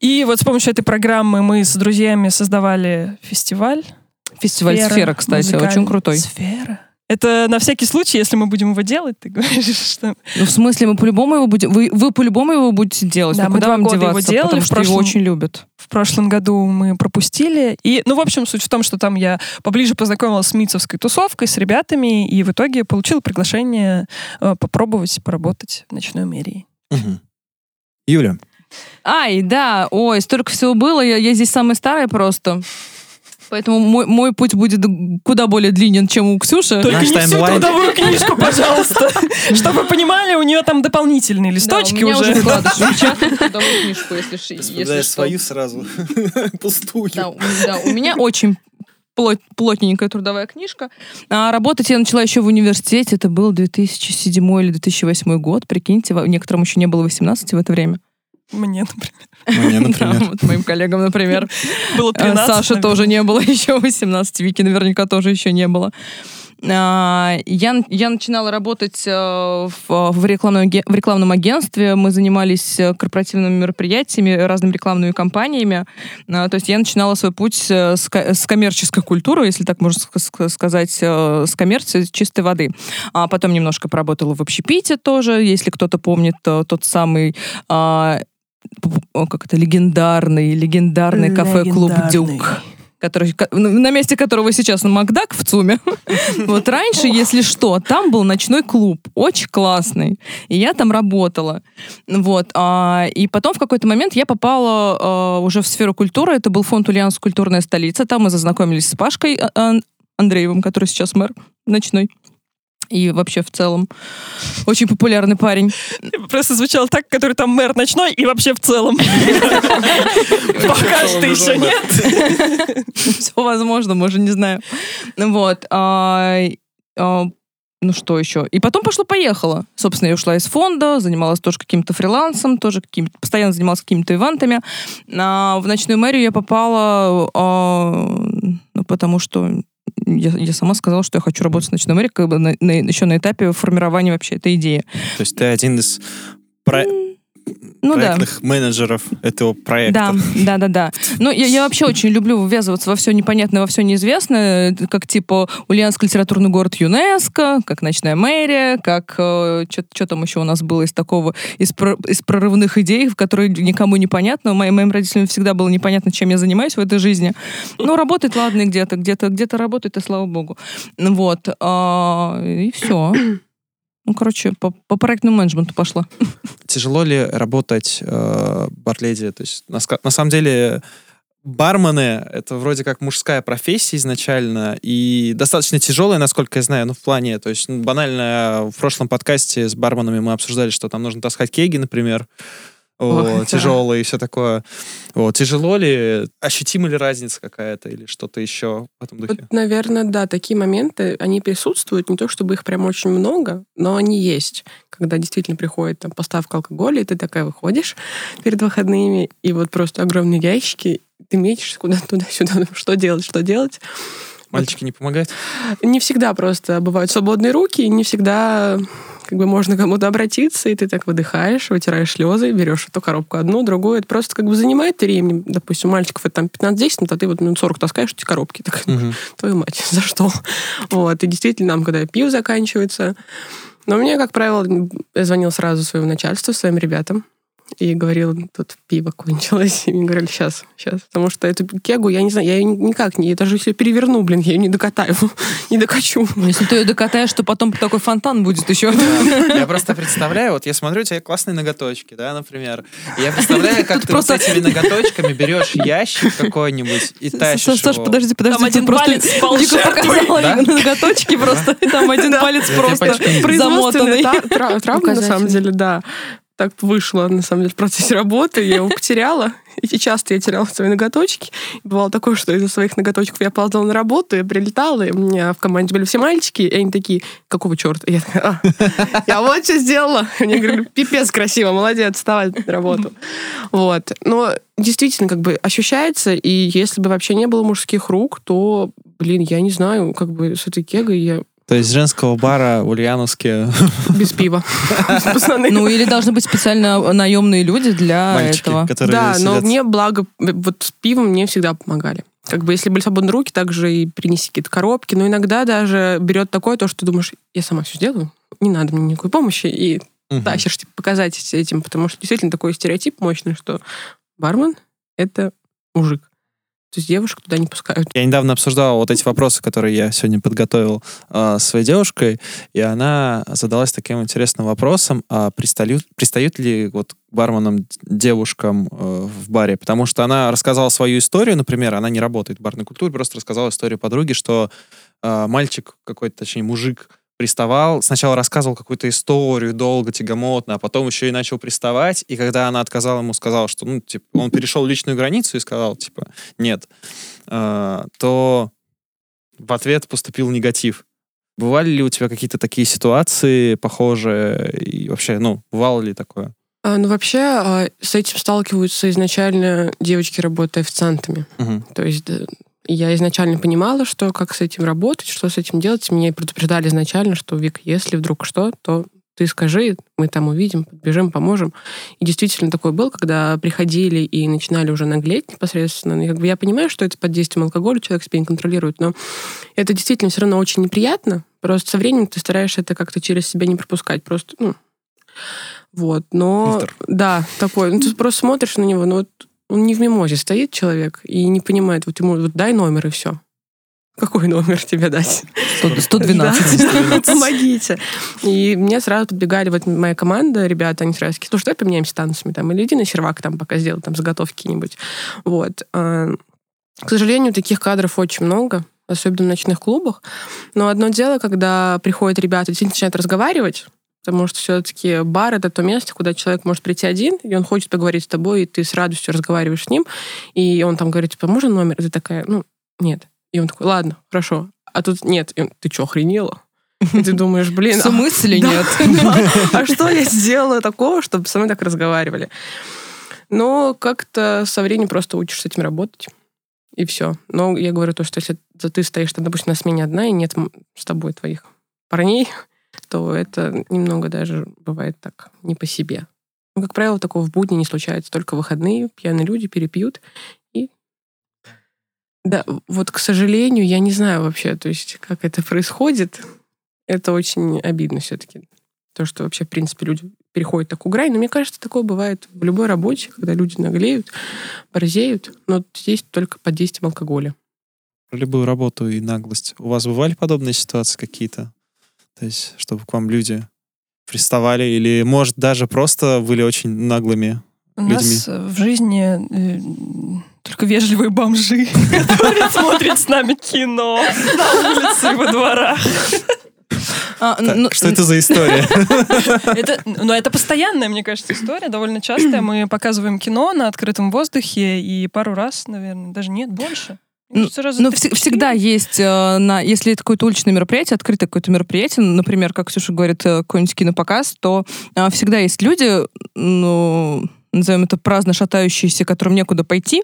И вот с помощью этой программы мы с друзьями создавали фестиваль. Фестиваль «Сфера», кстати, музыкальный. очень крутой. Сфера. Это на всякий случай, если мы будем его делать, ты <laughs> говоришь, что... Ну, в смысле, мы по-любому его будем... Вы, вы по-любому его будете делать. Да, Ну, мы куда два вам года его деваться? делали, Потому в что его прошлом- очень любят. В прошлом году мы пропустили. И, ну, в общем, суть в том, что там я поближе познакомилась с митцевской тусовкой, с ребятами, и в итоге получила приглашение э, попробовать поработать в ночной мэрии. Мгм. Юля, Ай, да, ой, столько всего было, я, я здесь самая старая просто. Поэтому мой, мой путь будет куда более длинен, чем у Ксюши. Только Наш не всю таймлайн. трудовую книжку, <laughs> пожалуйста. Чтобы вы понимали, у нее там дополнительные листочки Да, у меня уже. частную <laughs> трудовую книжку, если, ш- если что. свою сразу. <laughs> Пустую. Да, у, да, у меня очень плот- плотненькая трудовая книжка. А работать я начала еще в университете. Это был 2007 или 2008 год. Прикиньте, некоторым еще не было 18 в это время. Мне, например, Мне, <laughs> Да, например. вот моим коллегам, например. было Э, 13. Саше наверное. тоже не было <laughs> еще 18, Вики наверняка тоже еще не было. А, Я, я начинала работать э, в, в, рекламном, в рекламном агентстве. Мы занимались э, корпоративными мероприятиями, разными рекламными кампаниями. А, То есть я начинала свой путь э, с, с коммерческой культуры, если так можно ска- ска- сказать, э, с коммерции чистой воды. А потом немножко поработала в общепите тоже, если кто-то помнит э, тот самый п- как это, легендарный, легендарный кафе-клуб. «Дюк». Который, ну, на месте которого сейчас на Макдак в ЦУМе. <laughs> Вот раньше, если что, там был ночной клуб, очень классный. И я там работала. Вот. а, И потом в какой-то момент я попала а, уже в сферу культуры. Это был фонд «Ульяновск. Культурная столица». Там мы зазнакомились с Пашкой а, Андреевым, который сейчас мэр ночной. И вообще в целом очень популярный парень. Просто звучало так, который там мэр ночной и вообще в целом. <laughs> Пока что еще нет. <laughs> Все возможно, уже не знаем. Вот. а, а, ну что еще? И потом пошло-поехало. Собственно, я ушла из фонда, занималась тоже каким-то фрилансом, тоже каким постоянно занималась какими-то ивентами. А, в ночную мэрию я попала, а, ну, потому что я, я сама сказала, что я хочу работать в ночной мэрии, как бы на- на- еще на этапе формирования вообще этой идеи. То есть ты один из про- Ну да. проектных менеджеров этого проекта. Да, да, да, да. Ну, я, я вообще очень люблю ввязываться во все непонятное, во все неизвестное, как типа Ульяновск литературный город ЮНЕСКо, как ночная мэрия, как что там еще у нас было из такого, из, про- из прорывных идей, в которые никому не понятно. Моим, моим родителям всегда было непонятно, чем я занимаюсь в этой жизни. Ну, работает, ладно, где-то, где-то, где-то работает, и слава богу. Вот. а, и все. Ну, короче, по, по проектному менеджменту пошла. <laughs> Тяжело ли работать э, барледи? То есть, на, на самом деле, бармены — это вроде как мужская профессия изначально, и достаточно тяжелая, насколько я знаю, ну, в плане, то есть, ну, банально, в прошлом подкасте с барменами мы обсуждали, что там нужно таскать кеги, например, вот, Ой, да. тяжелые и все такое. Вот, тяжело ли, ощутима ли разница какая-то или что-то еще в этом духе? Вот, наверное, да, такие моменты, они присутствуют, не то чтобы их прям очень много, но они есть. Когда действительно приходит там поставка алкоголя, и ты такая выходишь перед выходными, и вот просто огромные ящики, ты метишься куда-то туда-сюда, что делать, что делать. Мальчики не помогают? Не всегда просто бывают свободные руки, не всегда как бы можно кому-то обратиться, и ты так выдыхаешь, вытираешь слезы, берешь эту коробку одну, другую. Это просто как бы занимает времени. Допустим, у мальчиков это там 15-10 минут, а ты вот минут 40 таскаешь эти коробки. Так, Мгм. <laughs> твою мать, <laughs> за что? Вот, и действительно, нам, когда пиво заканчивается, но мне, как правило, я звонил сразу своему начальству, своим ребятам, и говорил, тут пиво кончилось. <laughs> И мне говорили, сейчас, сейчас. Потому что эту кегу, я не знаю, я ее никак не... Я даже если переверну, блин, я ее не докатаю, <laughs> не докачу. Ну, Если ты ее докатаешь, то потом такой фонтан будет еще. Я просто представляю, вот я смотрю, у тебя классные ноготочки, да, например. Я представляю, как ты с этими ноготочками берешь ящик какой-нибудь и тащишь Саш, подожди, подожди. Там один палец жертвой. показала <laughs> ноготочки просто, там один палец просто замотанный. Травма, на самом деле, да. Так вышло, на самом деле, в процессе работы. Я его потеряла. И часто я теряла свои ноготочки. Бывало такое, что из-за своих ноготочков я опоздала на работу, я прилетала, и у меня в команде были все мальчики, и они такие, какого черта? Я такая, «А, я вот что сделала. Они говорят, пипец красиво, молодец, вставай на работу. Вот. Но действительно, как бы ощущается, и если бы вообще не было мужских рук, то, блин, я не знаю, как бы с этой кегой я То есть женского бара в Ульяновске <laughs> без пива. <laughs> Ну, или должны быть специально наемные люди для мальчики, этого. Да, но мне, благо, вот с пивом мне всегда помогали. Как бы, если были свободные руки, также и принеси какие-то коробки. Но иногда даже берет такое, то, что думаешь, я сама все сделаю, не надо мне никакой помощи. И Мгм. тащишь, типа, показать этим. Потому что действительно такой стереотип мощный, что бармен — это мужик. То есть девушек туда не пускают. Я недавно обсуждал вот эти вопросы, которые я сегодня подготовил э, своей девушкой, и она задалась таким интересным вопросом, а пристают, пристают ли вот барменам девушкам э, в баре? Потому что она рассказала свою историю, например, она не работает в барной культуре, просто рассказала историю подруги, что э, мальчик какой-то, точнее, мужик приставал, сначала рассказывал какую-то историю долго, тягомотно, а потом еще и начал приставать, и когда она отказала ему, сказала, что, ну, типа, он перешел личную границу и сказал, типа, нет, э, то в ответ поступил негатив. Бывали ли у тебя какие-то такие ситуации похожие? И вообще, ну, бывало ли такое? А, ну, вообще, а, с этим сталкиваются изначально девочки, работая официантами. Мгм. То есть да, я изначально понимала, что как с этим работать, что с этим делать. Меня предупреждали изначально, что, Вик, если вдруг что, то ты скажи, мы там увидим, подбежим, поможем. И действительно такое было, когда приходили и начинали уже наглеть непосредственно. И как бы я понимаю, что это под действием алкоголя, человек себя не контролирует, но это действительно все равно очень неприятно. Просто со временем ты стараешься это как-то через себя не пропускать. Просто, ну, вот. Но, Фильтр. да, такой. Ну, ты просто смотришь на него, ну, вот не в мимозе стоит человек и не понимает, вот ему вот дай номер и все. Какой номер тебе дать? 100 112. Да. Помогите. И мне сразу подбегали, вот моя команда, ребята, они сразу такие, слушай, давай поменяемся танцами, там, или иди на сервак там пока сделай, там, заготовки какие-нибудь. Вот. А, К сожалению, таких кадров очень много, особенно в ночных клубах. Но одно дело, когда приходят ребята, действительно начинают разговаривать, потому что все-таки бар — это то место, куда человек может прийти один, и он хочет поговорить с тобой, и ты с радостью разговариваешь с ним, и он там говорит, типа, можно номер? И ты такая, ну, нет. И он такой, ладно, хорошо. А тут нет. И он, ты что, охренела? И ты думаешь, блин, В смысле да, нет? <laughs> да. А что я сделала такого, чтобы со мной так разговаривали? Но как-то со временем просто учишься с этим работать. И все. Но я говорю то, что если ты стоишь, там, допустим, на смене одна, и нет с тобой твоих парней, то это немного даже бывает так не по себе. Ну, как правило, такого в будни не случается. Только выходные пьяные люди перепьют. И да, вот, к сожалению, я не знаю вообще, то есть, как это происходит. Это очень обидно все-таки. То, что вообще, в принципе, люди переходят такую грань. Но мне кажется, такое бывает в любой работе, когда люди наглеют, борзеют. Но здесь только под действием алкоголя. Про любую работу и наглость. У вас бывали подобные ситуации какие-то? То есть, чтобы к вам люди приставали или, может, даже просто были очень наглыми? У нас э, в жизни э, только вежливые бомжи, <laughs> которые смотрят с нами кино на улице и во дворах. А, Так, ну, что это за <laughs> история? Это, ну, это постоянная, мне кажется, история, довольно частая. Мы показываем кино на открытом воздухе, и пару раз, наверное, даже нет, больше. Ну, раза Ну, три- вс- всегда есть, э, на, если это какое-то уличное мероприятие, открытое какое-то мероприятие, например, как Ксюша говорит, э, какой-нибудь кинопоказ, то э, всегда есть люди, ну, назовем это праздно шатающиеся, которым некуда пойти,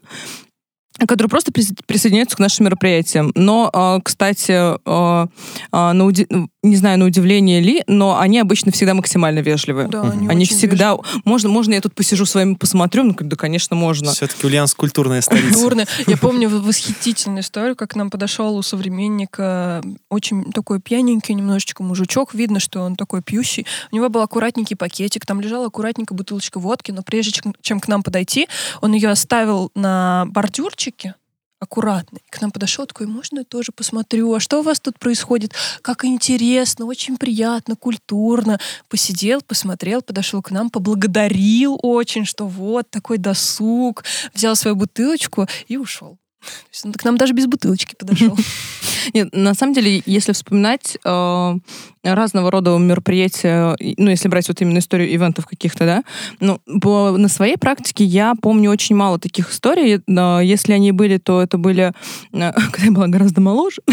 которые просто прис- присоединяются к нашим мероприятиям. Но, э, кстати, э, на уди- не знаю, на удивление ли, но они обычно всегда максимально вежливые. Да. Они очень всегда... Можно, можно я тут посижу с вами посмотрю? Ну, да, конечно, можно. Все-таки Ульяновск культурная столица. Культурно. <laughs> Я помню восхитительную историю, как к нам подошел у современника очень такой пьяненький немножечко мужичок. Видно, что он такой пьющий. У него был аккуратненький пакетик, там лежала аккуратненькая бутылочка водки, но прежде чем к нам подойти, он ее оставил на бордюрчике, аккуратно. И к нам подошел такой, можно я тоже посмотрю, а что у вас тут происходит? Как интересно, очень приятно, культурно. Посидел, посмотрел, подошел к нам, поблагодарил очень, что вот такой досуг, взял свою бутылочку и ушел. То есть он к нам даже без бутылочки подошел. <laughs> Нет, на самом деле, если вспоминать э, разного рода мероприятия, ну, если брать вот именно историю ивентов каких-то, да, ну, по- на своей практике я помню очень мало таких историй. но если они были, то это были, э, <laughs> когда я была гораздо моложе. <laughs>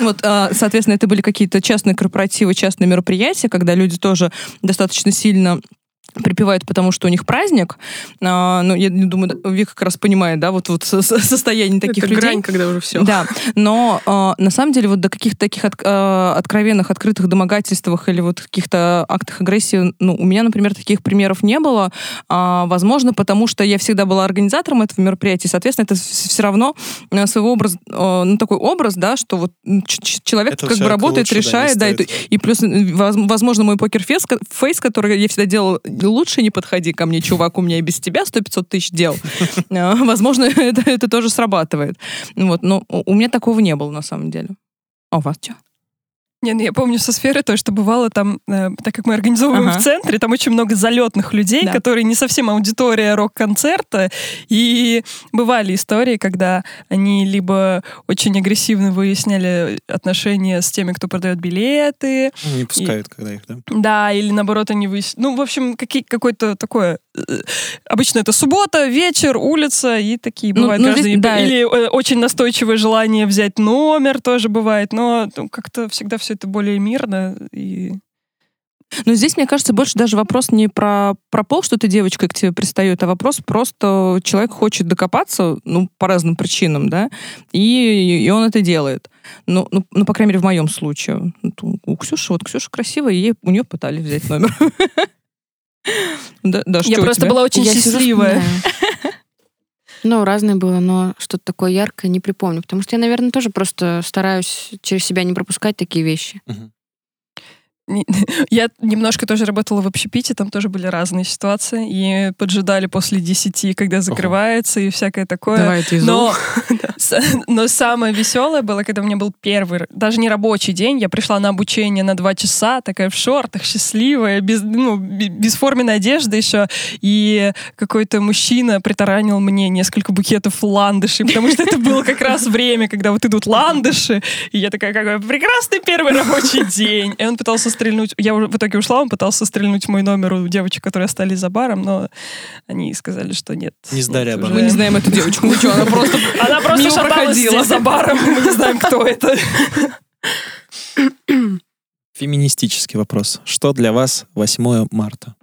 Вот, э, соответственно, это были какие-то частные корпоративы, частные мероприятия, когда люди тоже достаточно сильно припевают, потому что у них праздник. А, ну, я не думаю, да, Вика как раз понимает, да, вот, вот со- со- состояние таких это людей. грань, когда уже все. Да, но э, на самом деле вот до каких-то таких от- э, откровенных, открытых домогательствах или вот каких-то актах агрессии, ну, у меня, например, таких примеров не было. А, возможно, потому что я всегда была организатором этого мероприятия, соответственно, это все равно э, своего образа, э, ну, такой образ, да, что вот человек Этого как бы работает, лучше, да, решает, да, и, стоит. и плюс, э, воз- возможно, мой покер-фейс, который я всегда делала лучше не подходи ко мне, чувак, у меня и без тебя 100-500 тысяч дел. <laughs> А, Возможно, <laughs> это, это тоже срабатывает. Вот, но у меня такого не было на самом деле. А у вас что? Не, ну я помню со сферы то, что бывало там, э, так как мы организовываем Ага. в центре, там очень много залетных людей, Да. которые не совсем аудитория рок-концерта. И бывали истории, когда они либо очень агрессивно выясняли отношения с теми, кто продает билеты, Не пускают, когда их, да? да, или наоборот они выясняли... Ну, в общем, какие, какое-то такое... Обычно это суббота, вечер, улица, и такие Ну, бывают ну, каждый... здесь, да. Или э, очень настойчивое желание взять номер тоже бывает, но ну, как-то всегда все это более мирно. И... Но здесь, мне кажется, больше даже вопрос не про, про пол, что ты девочка к тебе пристает, а вопрос просто человек хочет докопаться, ну, по разным причинам, да, и, и он это делает. Ну, ну, ну, по крайней мере, в моем случае. Вот У у Ксюши, вот Ксюша красивая, и ей, у нее пытались взять номер. <laughs> Да, да, Я просто тебя? была очень Я счастливая. Ну, разное было, но что-то такое яркое не припомню. Потому что я, наверное, тоже просто стараюсь через себя не пропускать такие вещи. Не- <laughs> Я немножко тоже работала в общепите, там тоже были разные ситуации, и поджидали после 10, когда закрывается, и всякое такое. Давай это из Но, <laughs> <laughs> но самое веселое было, когда у меня был первый, даже не рабочий день, я пришла на обучение на два часа, такая в шортах, счастливая, без, ну, бе- бесформенной одежды еще, и какой-то мужчина притаранил мне несколько букетов ландышей, потому что это было как раз время, когда вот идут ландыши, и я такая, какой прекрасный первый рабочий день. И он пытался стрельнуть, я уже в итоге ушла, он пытался стрельнуть мой номер у девочек, которые остались за баром, но они сказали, что нет. Не сдали нет, Мы не знаем эту девочку, вы что, она просто... <laughs> она просто шаталась за баром, мы не знаем, кто это. <coughs> Феминистический вопрос. Что для вас 8 марта?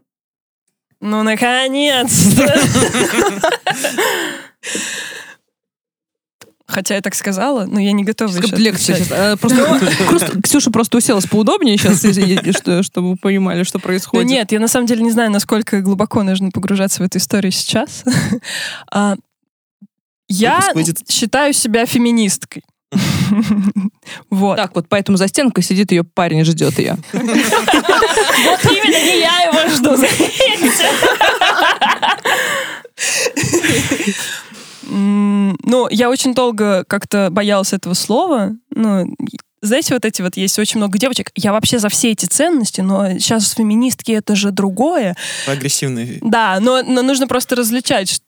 Ну, наконец-то! <laughs> Хотя я так сказала, но я не готова еще лекция отвечать. сейчас. А, Просто, <laughs> просто Ксюша просто уселась поудобнее сейчас, чтобы вы понимали, что происходит. нет, я на самом деле не знаю, насколько глубоко нужно погружаться в эту историю сейчас. <laughs> А, Я считаю себя феминисткой. <laughs> Вот. Так вот, поэтому за стенкой сидит ее парень и ждет ее. Вот именно не я его жду, заметьте. Ну, я очень долго как-то боялась этого слова. Ну, знаете, вот эти вот есть очень много девочек. Я вообще за все эти ценности, но сейчас феминистки это же другое. Агрессивный. Да, но, но нужно просто различать.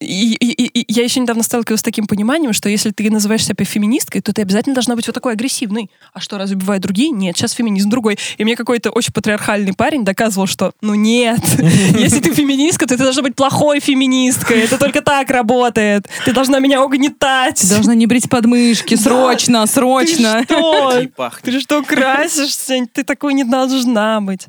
И, и- и- я еще недавно сталкивалась с таким пониманием, что если ты называешь себя феминисткой, то ты обязательно должна быть вот такой агрессивной. А что, разве бывают другие? Нет, сейчас феминизм другой. И мне какой-то очень патриархальный парень доказывал, что ну нет, <laughs> если ты феминистка, то ты должна быть плохой феминисткой. Это только так работает. Ты должна меня угнетать. Ты должна не брить подмышки, срочно, срочно. Ты что? <laughs> Ты что, красишься? Ты такой не должна быть.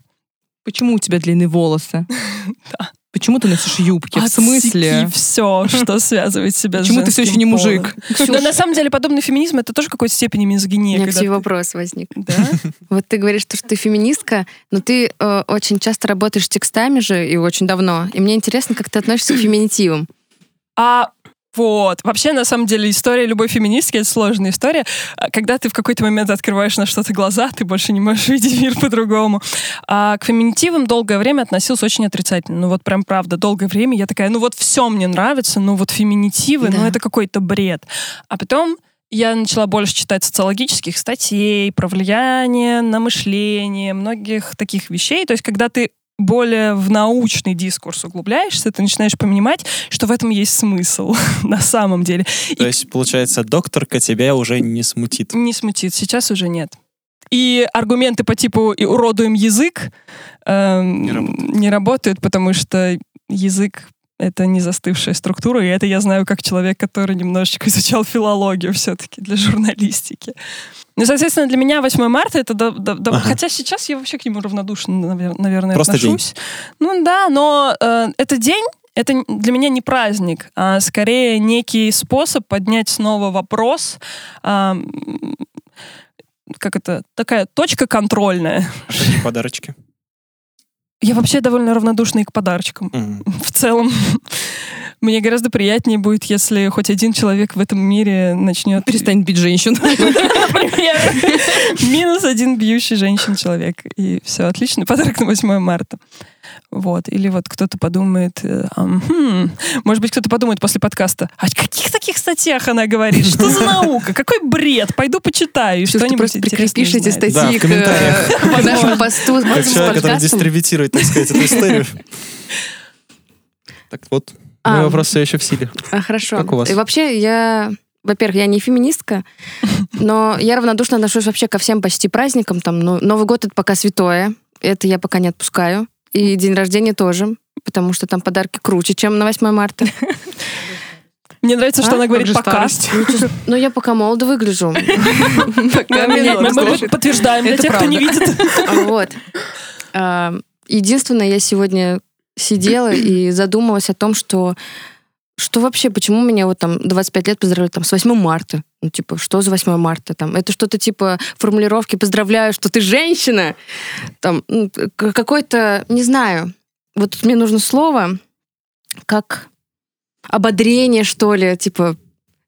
Почему у тебя длинные волосы? <laughs> Почему ты носишь юбки? В смысле? все, что связывает себя с Почему ты все еще не мужик? Но на самом деле подобный феминизм это тоже в какой-то степени У мизогиния. меня, кстати, ты- вопрос возник. Да? <laughs> Вот ты говоришь, что ты феминистка, но ты э, очень часто работаешь текстами же, и очень давно. И мне интересно, как ты относишься к феминитивам. А вот. Вообще, на самом деле, история любой феминистки — это сложная история. А Когда ты в какой-то момент открываешь на что-то глаза, ты больше не можешь <laughs> видеть мир по-другому. А к феминитивам долгое время относился очень отрицательно. Ну вот прям правда, долгое время я такая, ну вот все мне нравится, ну вот феминитивы, ну Да. это какой-то бред. А потом я начала больше читать социологических статей про влияние на мышление, многих таких вещей. То есть, когда ты более в научный дискурс углубляешься, ты начинаешь понимать, что в этом есть смысл <laughs> на самом деле. То И есть, получается, докторка тебя уже не смутит. не смутит, сейчас уже нет. И аргументы по типу «и уродуем язык» эм, Не работают. не работают, потому что язык это не застывшая структура, и это я знаю как человек, который немножечко изучал филологию все-таки для журналистики. Ну, соответственно, для меня 8 марта это... да- да- да- Ага. Хотя сейчас я вообще к нему равнодушно, навер- наверное, Просто день. отношусь. Ну да, но э, это день, это для меня не праздник, а скорее некий способ поднять снова вопрос, м, как это, такая точка контрольная. Какие подарочки? Я вообще довольно равнодушна и к подарочкам М. в целом. Мне гораздо приятнее будет, если хоть один человек в этом мире начнет... Перестанет бить женщин. <laughs> Например. Минус один бьющий женщин человек. И все, отличный подарок на 8 марта. Вот. Или вот кто-то подумает, э, хм, может быть, кто-то подумает после подкаста, а о каких таких статьях она говорит? Что за наука? Какой бред? Пойду почитаю. Что Что-нибудь прикрепишь эти узнаю». Да, статьи в к, э, к <laughs> нашему посту Как человек, который подкастом. дистрибутирует, так сказать, эту историю. <laughs> Так вот, мой А. вопрос все еще в силе. А, хорошо. Как у вас? И вообще, я, во-первых, я не феминистка, <laughs> но я равнодушно отношусь вообще ко всем почти праздникам. Там, ну, Новый год это пока святое, это я пока не отпускаю. И день рождения тоже, потому что там подарки круче, чем на 8 марта. <laughs> Мне нравится, что А? она Как говорит пока. старость? Ну, Ну, я пока молодо выгляжу. <laughs> Мы- подтверждаем для тех, кто не видит. Вот. А, Единственное, я сегодня сидела и задумалась о том, что что вообще, почему меня вот там 25 лет поздравляют там с 8 марта? Ну, типа, что за 8 марта? Там, это что-то типа формулировки «поздравляю, что ты женщина». Там, ну, какой-то, не знаю, вот мне нужно слово, как ободрение, что ли, типа,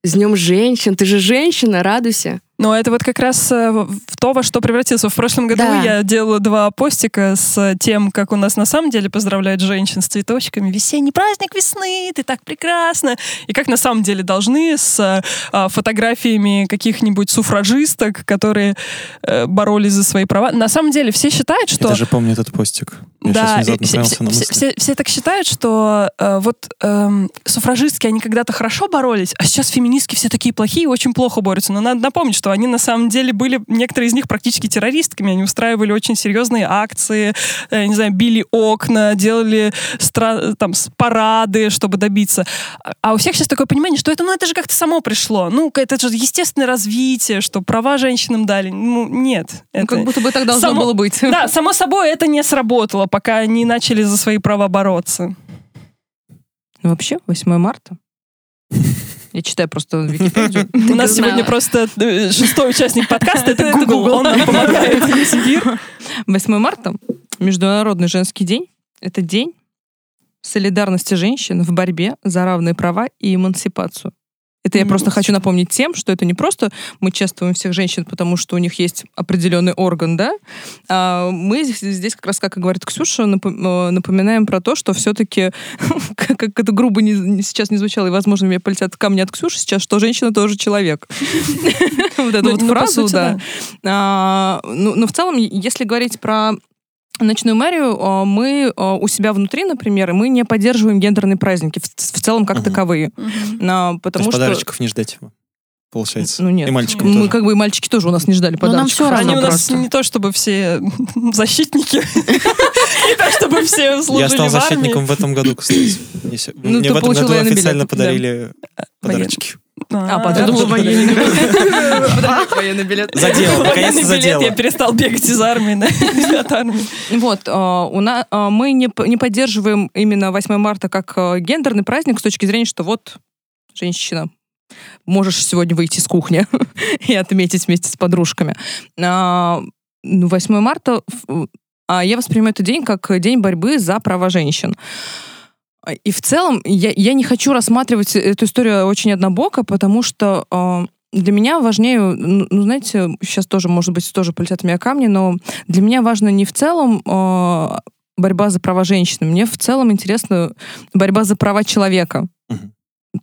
с днем женщин, ты же женщина, радуйся. Но это вот как раз э, в то, во что превратился. В прошлом году Да. я делала два постика с тем, как у нас на самом деле поздравляют женщин с цветочками. Весенний праздник весны, ты так прекрасна. И как на самом деле должны с э, а, фотографиями каких-нибудь суфражисток, которые э, боролись за свои права. На самом деле все считают, Я что... даже помню этот постик. Я Да, все, все- все- все- все так считают, что э, вот эм, суфражистки, они когда-то хорошо боролись, а сейчас феминистки все такие плохие и очень плохо борются. Но надо напомнить, что они на самом деле были, некоторые из них практически террористками. Они устраивали очень серьезные акции, э, не знаю, били окна, делали стра- там, парады, чтобы добиться. А- у всех сейчас такое понимание, что это, ну, это же как-то само пришло. Ну, это же естественное развитие, что права женщинам дали. Ну, нет. Ну, это- Как будто бы так должно Само- было быть. да, само собой, это не сработало, пока они начали за свои права бороться. Ну, Вообще, 8 марта. Я читаю просто Википедию. <laughs> У нас сегодня просто э, шестой участник подкаста, это Google. Он нам помогает весь эфир. 8 марта, Международный женский день, это день солидарности женщин в борьбе за равные права и эмансипацию. Это я просто хочу напомнить тем, что это не просто мы чествуем всех женщин, потому что у них есть определенный орган, да, а мы здесь, здесь как раз, как и говорит Ксюша, э, напоминаем про то, что все-таки, <laughs> как, это грубо не- сейчас не звучало, и, возможно, мне полетят камни от Ксюши сейчас, что женщина тоже человек. <laughs> Вот эту Ну, вот фразу, да. А, ну, но в целом, если говорить про ночную мэрию, а, мы а, у себя внутри, например, мы не поддерживаем гендерные праздники в, в целом как Мгм. таковые. А, То потому есть что... подарочков не ждать, получается. Ну нет. И мальчикам мы тоже. как бы и мальчики тоже у нас не ждали Ну, нам подарочков. всё равно Они у нас просто. не то чтобы все <laughs> защитники, <laughs> не то чтобы все служили Я стал защитником в этом году, кстати. Мне Ну, Мне ты в этом году официально подарили подарочки. А, А, подарок. думала, военный военный билет. <laughs> Военный наконец-то билет, задело. Я перестал бегать из армии. да, <laughs> от армии. Вот, а, у нас, мы не, не поддерживаем именно 8 марта как а, гендерный праздник с точки зрения, что вот женщина, можешь сегодня выйти из кухни <laughs> и отметить вместе с подружками. А, ну, 8 марта а я воспринимаю этот день как день борьбы за права женщин. А, И в целом я, я не хочу рассматривать эту историю очень однобоко, потому что а, для меня важнее, ну, знаете, сейчас тоже, может быть, тоже полетят у меня камни, но для меня важно не в целом а, борьба за права женщины, мне в целом интересна борьба за права человека.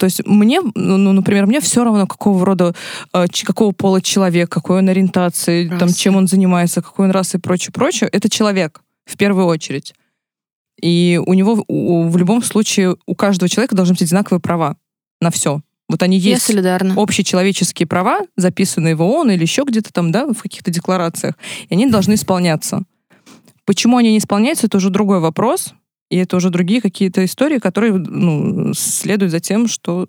То есть мне, ну, ну, например, мне все равно, какого рода, э, какого пола человек, какой он ориентации, там, чем он занимается, какой он расы и прочее, прочее. Это человек, в первую очередь. И у него у- в любом случае у каждого человека должны быть одинаковые права на все. Вот они Я есть солидарна. общечеловеческие права, записанные в ООН или еще где-то там, да, в каких-то декларациях, и они должны исполняться. Почему они не исполняются, это уже другой вопрос, и это уже другие какие-то истории, которые ну, следуют за тем, что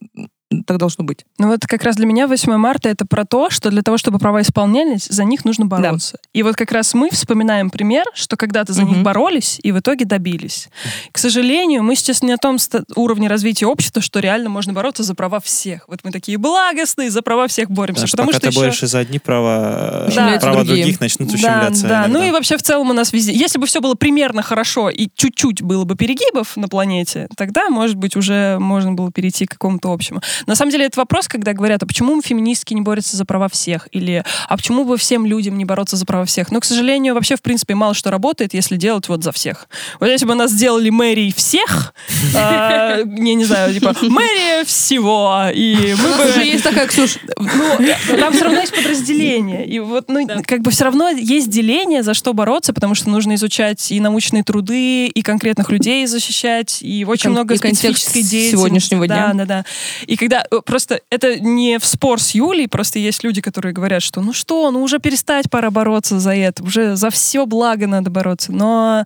так должно быть. Ну вот как раз для меня 8 марта это про то, что для того, чтобы права исполнялись, за них нужно бороться. И вот как раз мы вспоминаем пример, что когда-то за них Мгм. боролись и в итоге добились. К сожалению, мы сейчас не на том уровне развития общества, что реально можно бороться за права всех. Вот мы такие благостные, за права всех боремся. Потому что потому пока что ты еще- борешься за одни права, э, Ущемляются права другие. других начнут Да, ущемляться. да. иногда. Ну и вообще в целом у нас везде... Если бы все было примерно хорошо и чуть-чуть было бы перегибов на планете, тогда, может быть, уже можно было перейти к какому-то общему. На самом деле, это вопрос, когда говорят, а почему феминистки не борются за права всех? Или а почему бы всем людям не бороться за права всех? Но, к сожалению, вообще, в принципе, мало что работает, если делать вот за всех. Вот если бы нас сделали мэрией всех, а, я не знаю, типа, мэрия всего, и мы бы... уже есть такая, Ксюш. Ну, там все равно есть подразделение. И вот, ну, как бы все равно есть деление, за что бороться, потому что нужно изучать и научные труды, и конкретных людей защищать, и очень много специфической деятельности. сегодняшнего Да, дня. да, да. И когда э, просто это не в спор с Юлей, просто есть люди, которые говорят, что ну что, ну уже перестать пора бороться за это, уже за все благо надо бороться. Но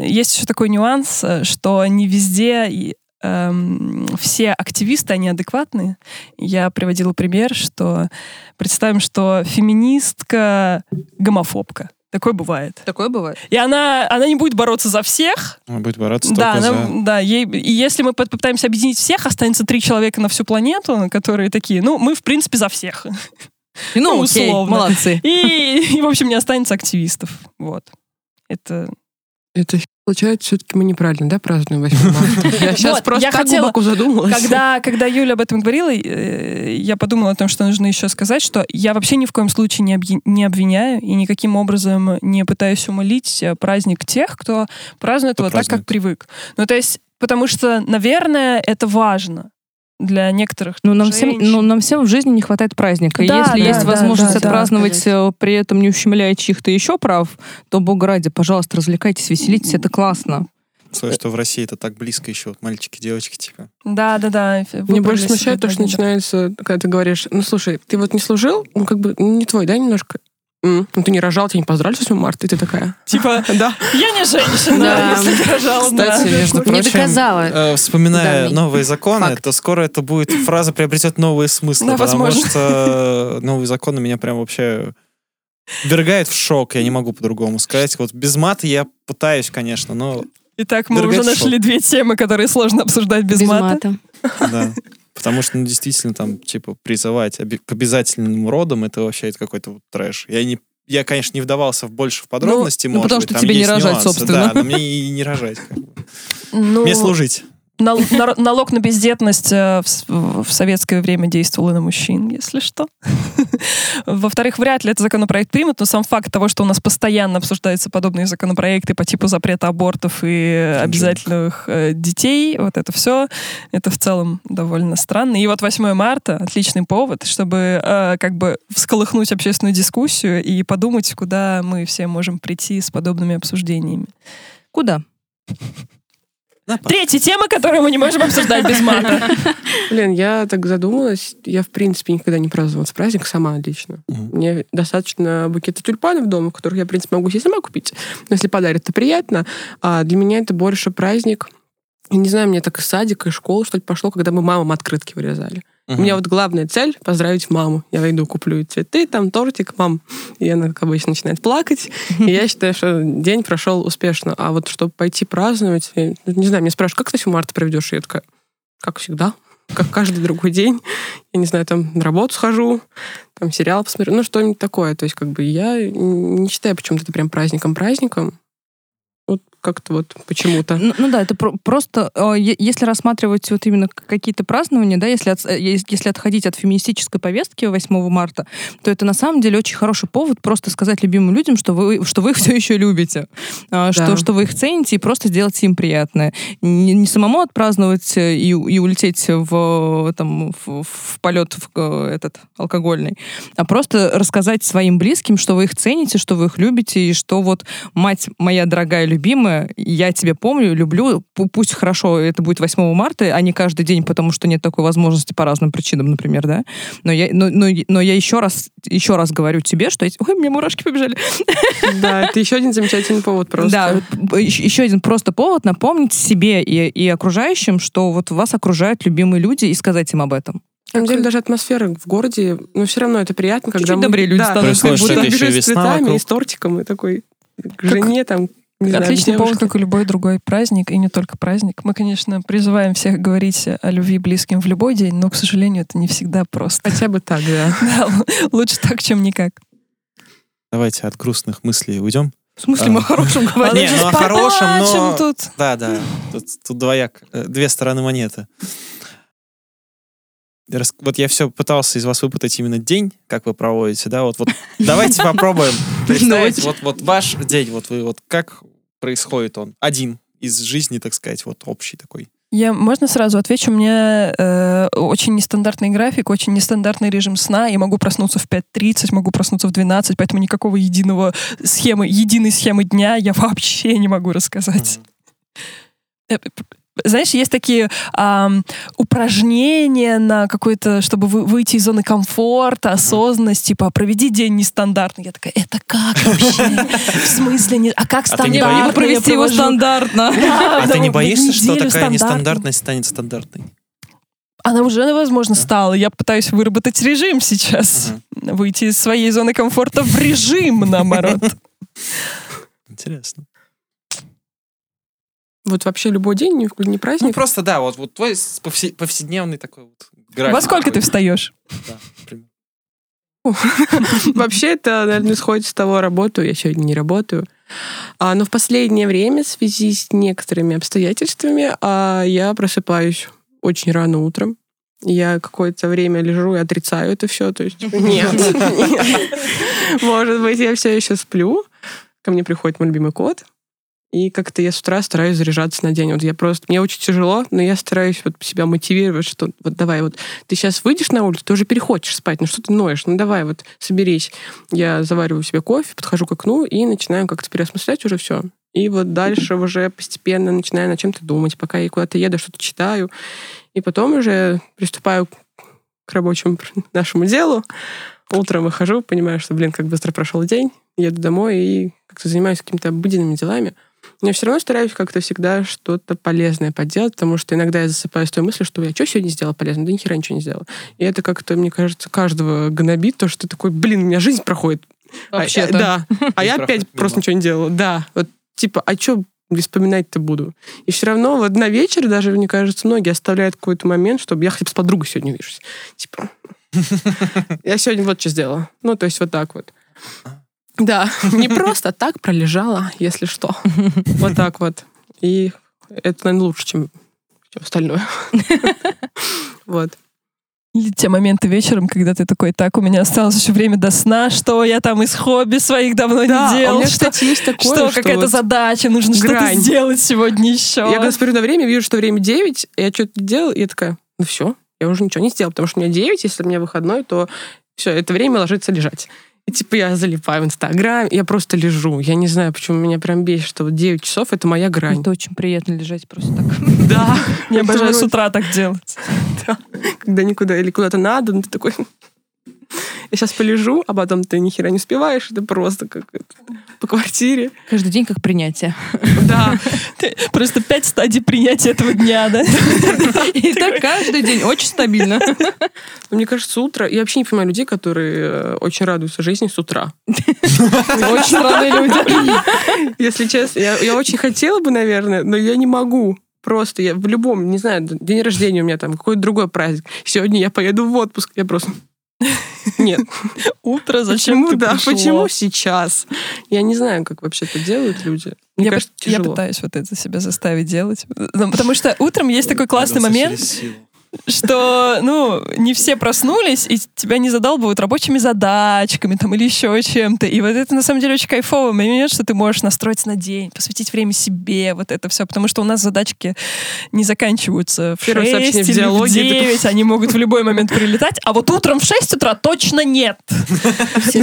есть еще такой нюанс, э, что не везде эм, все активисты, они адекватные. Я приводила пример, что представим, что феминистка гомофобка. Такое бывает. Такое бывает. И она, она не будет бороться за всех. Она будет бороться Да, только она- за... да ей, и если мы попытаемся объединить всех, останется три человека на всю планету, которые такие, ну, мы, в принципе, за всех. И, ну, Ну, окей, условно. молодцы. И, и, в общем, не останется активистов. Вот. Это... Это получается, все-таки мы неправильно, да, празднуем 8 <laughs> марта? Я сейчас Вот, просто я так хотела- глубоко задумалась. Когда, когда Юля об этом говорила, э, я подумала о том, что нужно еще сказать, что я вообще ни в коем случае не, объ- не обвиняю и никаким образом не пытаюсь умолить э, праздник тех, кто празднует Кто его так, как празднует. привык. Ну, то есть, потому что, наверное, это важно для некоторых Ну нам, всем, ну, нам всем в жизни не хватает праздника. Да, Если да, есть да, возможность да, да, отпраздновать, э, при этом не ущемляя чьих-то еще прав, то, бога ради, пожалуйста, развлекайтесь, веселитесь, это классно. Слышь, что в России это так близко еще, вот мальчики, девочки, типа. Да, да, да. Мне больше смущает то, что начинается, когда ты говоришь, ну слушай, ты вот не служил, он как бы не твой, да, немножко? М, Ну ты не рожал, тебя не поздравили с 8 марта, и ты такая. Типа, Да. я не женщина, Да. если ты рожала, да. Кстати, между Не прочим, доказала. э, вспоминая новые законы, факт. то скоро это будет, фраза приобретет новые смыслы, Да, потому возможно. что новые законы меня прям вообще ввергает в шок, я не могу по-другому сказать. Вот без мата я пытаюсь, конечно, но Итак, мы уже нашли две темы, которые сложно обсуждать без, Без мата. мата. да. Потому что, ну, действительно, там, типа, призывать оби- к обязательным родам, это вообще это какой-то вот трэш. Я не я, конечно, не вдавался в больше в подробности, ну, может потому быть, что там тебе не рожать, нюансы. собственно. Да, но мне и не рожать. как бы. Ну, Мне служить. Нал- налог на бездетность э, в советское время действовал и на мужчин, если что. <laughs> Во-вторых, вряд ли этот законопроект примут, но сам факт того, что у нас постоянно обсуждаются подобные законопроекты по типу запрета абортов и обязательных э, детей, вот это все, это в целом довольно странно. И вот 8 марта отличный повод, чтобы э, как бы всколыхнуть общественную дискуссию и подумать, куда мы все можем прийти с подобными обсуждениями. Куда? Третья тема, которую мы не можем обсуждать без мата. <laughs> Блин, я так задумалась. Я, в принципе, никогда не праздновала этот праздник сама лично. Мгм. Мне достаточно букета тюльпанов дома, которых я, в принципе, могу себе сама купить. Но если подарят, то приятно. А для меня это больше праздник. Я не знаю, мне так из садика, из школы, что ли, пошло, когда мы мамам открытки вырезали. У меня вот главная цель — поздравить маму. Я войду, куплю цветы, там тортик, мам. И она, как обычно, начинает плакать. И я считаю, что день прошел успешно. А вот чтобы пойти праздновать, я не знаю, мне спрашивают, как ты 8 марта проведешь? И я такая, как всегда, как каждый другой день. Я не знаю, там на работу схожу, там сериал посмотрю, ну что-нибудь такое. То есть как бы я не считаю почему-то это прям праздником-праздником. Как-то вот почему-то. Ну, ну да, это про- просто, э, если рассматривать вот именно какие-то празднования, да, если, от- э, ес- если отходить от феминистической повестки 8 марта, то это на самом деле очень хороший повод просто сказать любимым людям, что вы, что вы их все еще любите, а, что, Да. что вы их цените, и просто сделать им приятное. Не, не самому отпраздновать э, и, и улететь в, там, в, в полет в, э, этот алкогольный, а просто рассказать своим близким, что вы их цените, что вы их любите, и что вот мать моя дорогая, любимая, любимая, я тебя помню, люблю, пу- пусть хорошо, это будет 8 марта, а не каждый день, потому что нет такой возможности по разным причинам, например, да, но я, но, но, но я еще раз, еще раз говорю тебе, что... я- Ой, мне мурашки побежали. Да, это еще один замечательный повод <laughs> просто. Да, еще один просто повод напомнить себе и, и окружающим, что вот вас окружают любимые люди, и сказать им об этом. На самом деле даже атмосфера в городе, но все равно это приятно, когда Чуть-чуть мы- добрее люди да, становятся. как будто еще с цветами вокруг. и с тортиком, и такой к жене там, не знаю, Отличный повод, девушке. как и любой другой праздник, и не только праздник. Мы, конечно, призываем всех говорить о любви близким в любой день, но, к сожалению, это не всегда просто. Хотя бы так, да. <laughs> Да, лучше так, чем никак. Давайте от грустных мыслей уйдем. В смысле, А. мы о хорошем <laughs> говорим? Не, ну о хорошем, но... Тут. Да, да. Тут, тут двояк. э, Две стороны монеты. Вот я все пытался из вас выпытать именно день, как вы проводите, да, вот, вот <laughs> давайте попробуем представить, вот, вот ваш день, вот вы, вот как происходит он, один из жизни, так сказать, вот общий такой. Я, можно сразу отвечу? У меня э, очень нестандартный график, очень нестандартный режим сна. Я могу проснуться в 5.30, могу проснуться в 12, поэтому никакого единого схемы, единой схемы дня я вообще не могу рассказать. П- Знаешь, есть такие ам, упражнения на какой-то, чтобы вы- выйти из зоны комфорта, осознанность, типа проведи день нестандартный. Я такая, это как вообще? В смысле? не- А как А ты не стандартно? я провести его стандартно. Да, А ты не вот боишься, что такая нестандартность станет стандартной? Она уже, возможно, стала. Я пытаюсь выработать режим сейчас. Выйти из своей зоны комфорта в режим, наоборот. Интересно. Вот вообще любой день, не, не Ну, праздник. просто, да, вот, вот твой повседневный такой вот график. Во сколько ты такой. встаешь? Да, примерно. <laughs> Вообще это, наверное, исходит с того, работаю я сегодня, не работаю. А, но в последнее время, в связи с некоторыми обстоятельствами, а, я просыпаюсь очень рано утром. Я какое-то время лежу и отрицаю это все. То есть, <laughs> нет, нет. Может быть, я все еще сплю. Ко мне приходит мой любимый кот. И как-то я с утра стараюсь заряжаться на день. Вот я просто... Мне очень тяжело, но я стараюсь вот себя мотивировать, что вот давай, вот ты сейчас выйдешь на улицу, ты уже перехочешь спать, ну что ты ноешь, ну давай, вот соберись. Я завариваю себе кофе, подхожу к окну и начинаю как-то переосмыслять уже все. И вот дальше уже постепенно начинаю над чем-то думать, пока я куда-то еду, что-то читаю. И потом уже приступаю к рабочему <laughs> нашему делу. Утром выхожу, понимаю, что, блин, как быстро прошел день, еду домой и как-то занимаюсь какими-то обыденными делами. Я все равно стараюсь как-то всегда что-то полезное поделать, потому что иногда я засыпаю с той мыслью, что я что сегодня сделала полезно? Да ни хера ничего не сделала. И это как-то, мне кажется, каждого гнобит, то, что ты такой, блин, у меня жизнь проходит. А- Вообще-то. да. <laughs> А я опять просто ничего не делала. Да. Вот типа, а что вспоминать-то буду? И все равно вот на вечер даже, мне кажется, многие оставляют какой-то момент, чтобы я хотя бы с подругой сегодня увижусь. Типа, <laughs> я сегодня вот что сделала. Ну, то есть вот так вот. Да, не просто так пролежала, если что. <laughs> Вот так вот. И это, наверное, лучше, чем все остальное. <laughs> Вот. Или те моменты вечером, когда ты такой, так, у меня осталось еще время до сна, что я там из хобби своих давно Да, не а делал, у меня, что, кстати, есть такое, что что какая-то вот задача, нужно что-то сделать сегодня еще. Я когда смотрю на время, вижу, что время 9, я что-то делаю, и я такая, ну все, я уже ничего не сделала, потому что у меня 9, если у меня выходной, то все, это время ложится лежать. И <laughs> типа я залипаю в Инстаграм, я просто лежу. Я не знаю, почему меня прям бесит, что вот 9 часов — это моя грань. Это очень приятно лежать просто так. <laughs> Да. Я обожаю с утра так делать. <laughs> Когда никуда или куда-то надо, ну ты такой... Я сейчас полежу, а потом ты ни хера не успеваешь, это просто как по квартире. Каждый день как принятие. Да. Просто пять стадий принятия этого дня, да? И так каждый день. Очень стабильно. Но Мне кажется, утро... Я вообще не понимаю людей, которые э, очень радуются жизни с утра. Очень странные люди. Если честно, я, я очень хотела бы, наверное, но я не могу. Просто я в любом, не знаю, день рождения у меня там, какой-то другой праздник. Сегодня я поеду в отпуск. Я просто... Нет. Утро, зачем Почему, ты да, пришло? почему сейчас? Я не знаю, как вообще это делают люди. Мне Я, кажется, я пытаюсь вот это себя заставить делать. Ну, Потому что утром есть такой классный момент. силу. Что, ну, не все проснулись, и тебя не задалбывают рабочими задачками там или еще чем-то. И вот это, на самом деле, очень кайфовый момент, что ты можешь настроиться на день, посвятить время себе, вот это все. Потому что у нас задачки не заканчиваются в Первое 6 сообщение в или в диалоге, 9, они могут в любой момент прилетать, а вот утром в 6 утра точно нет.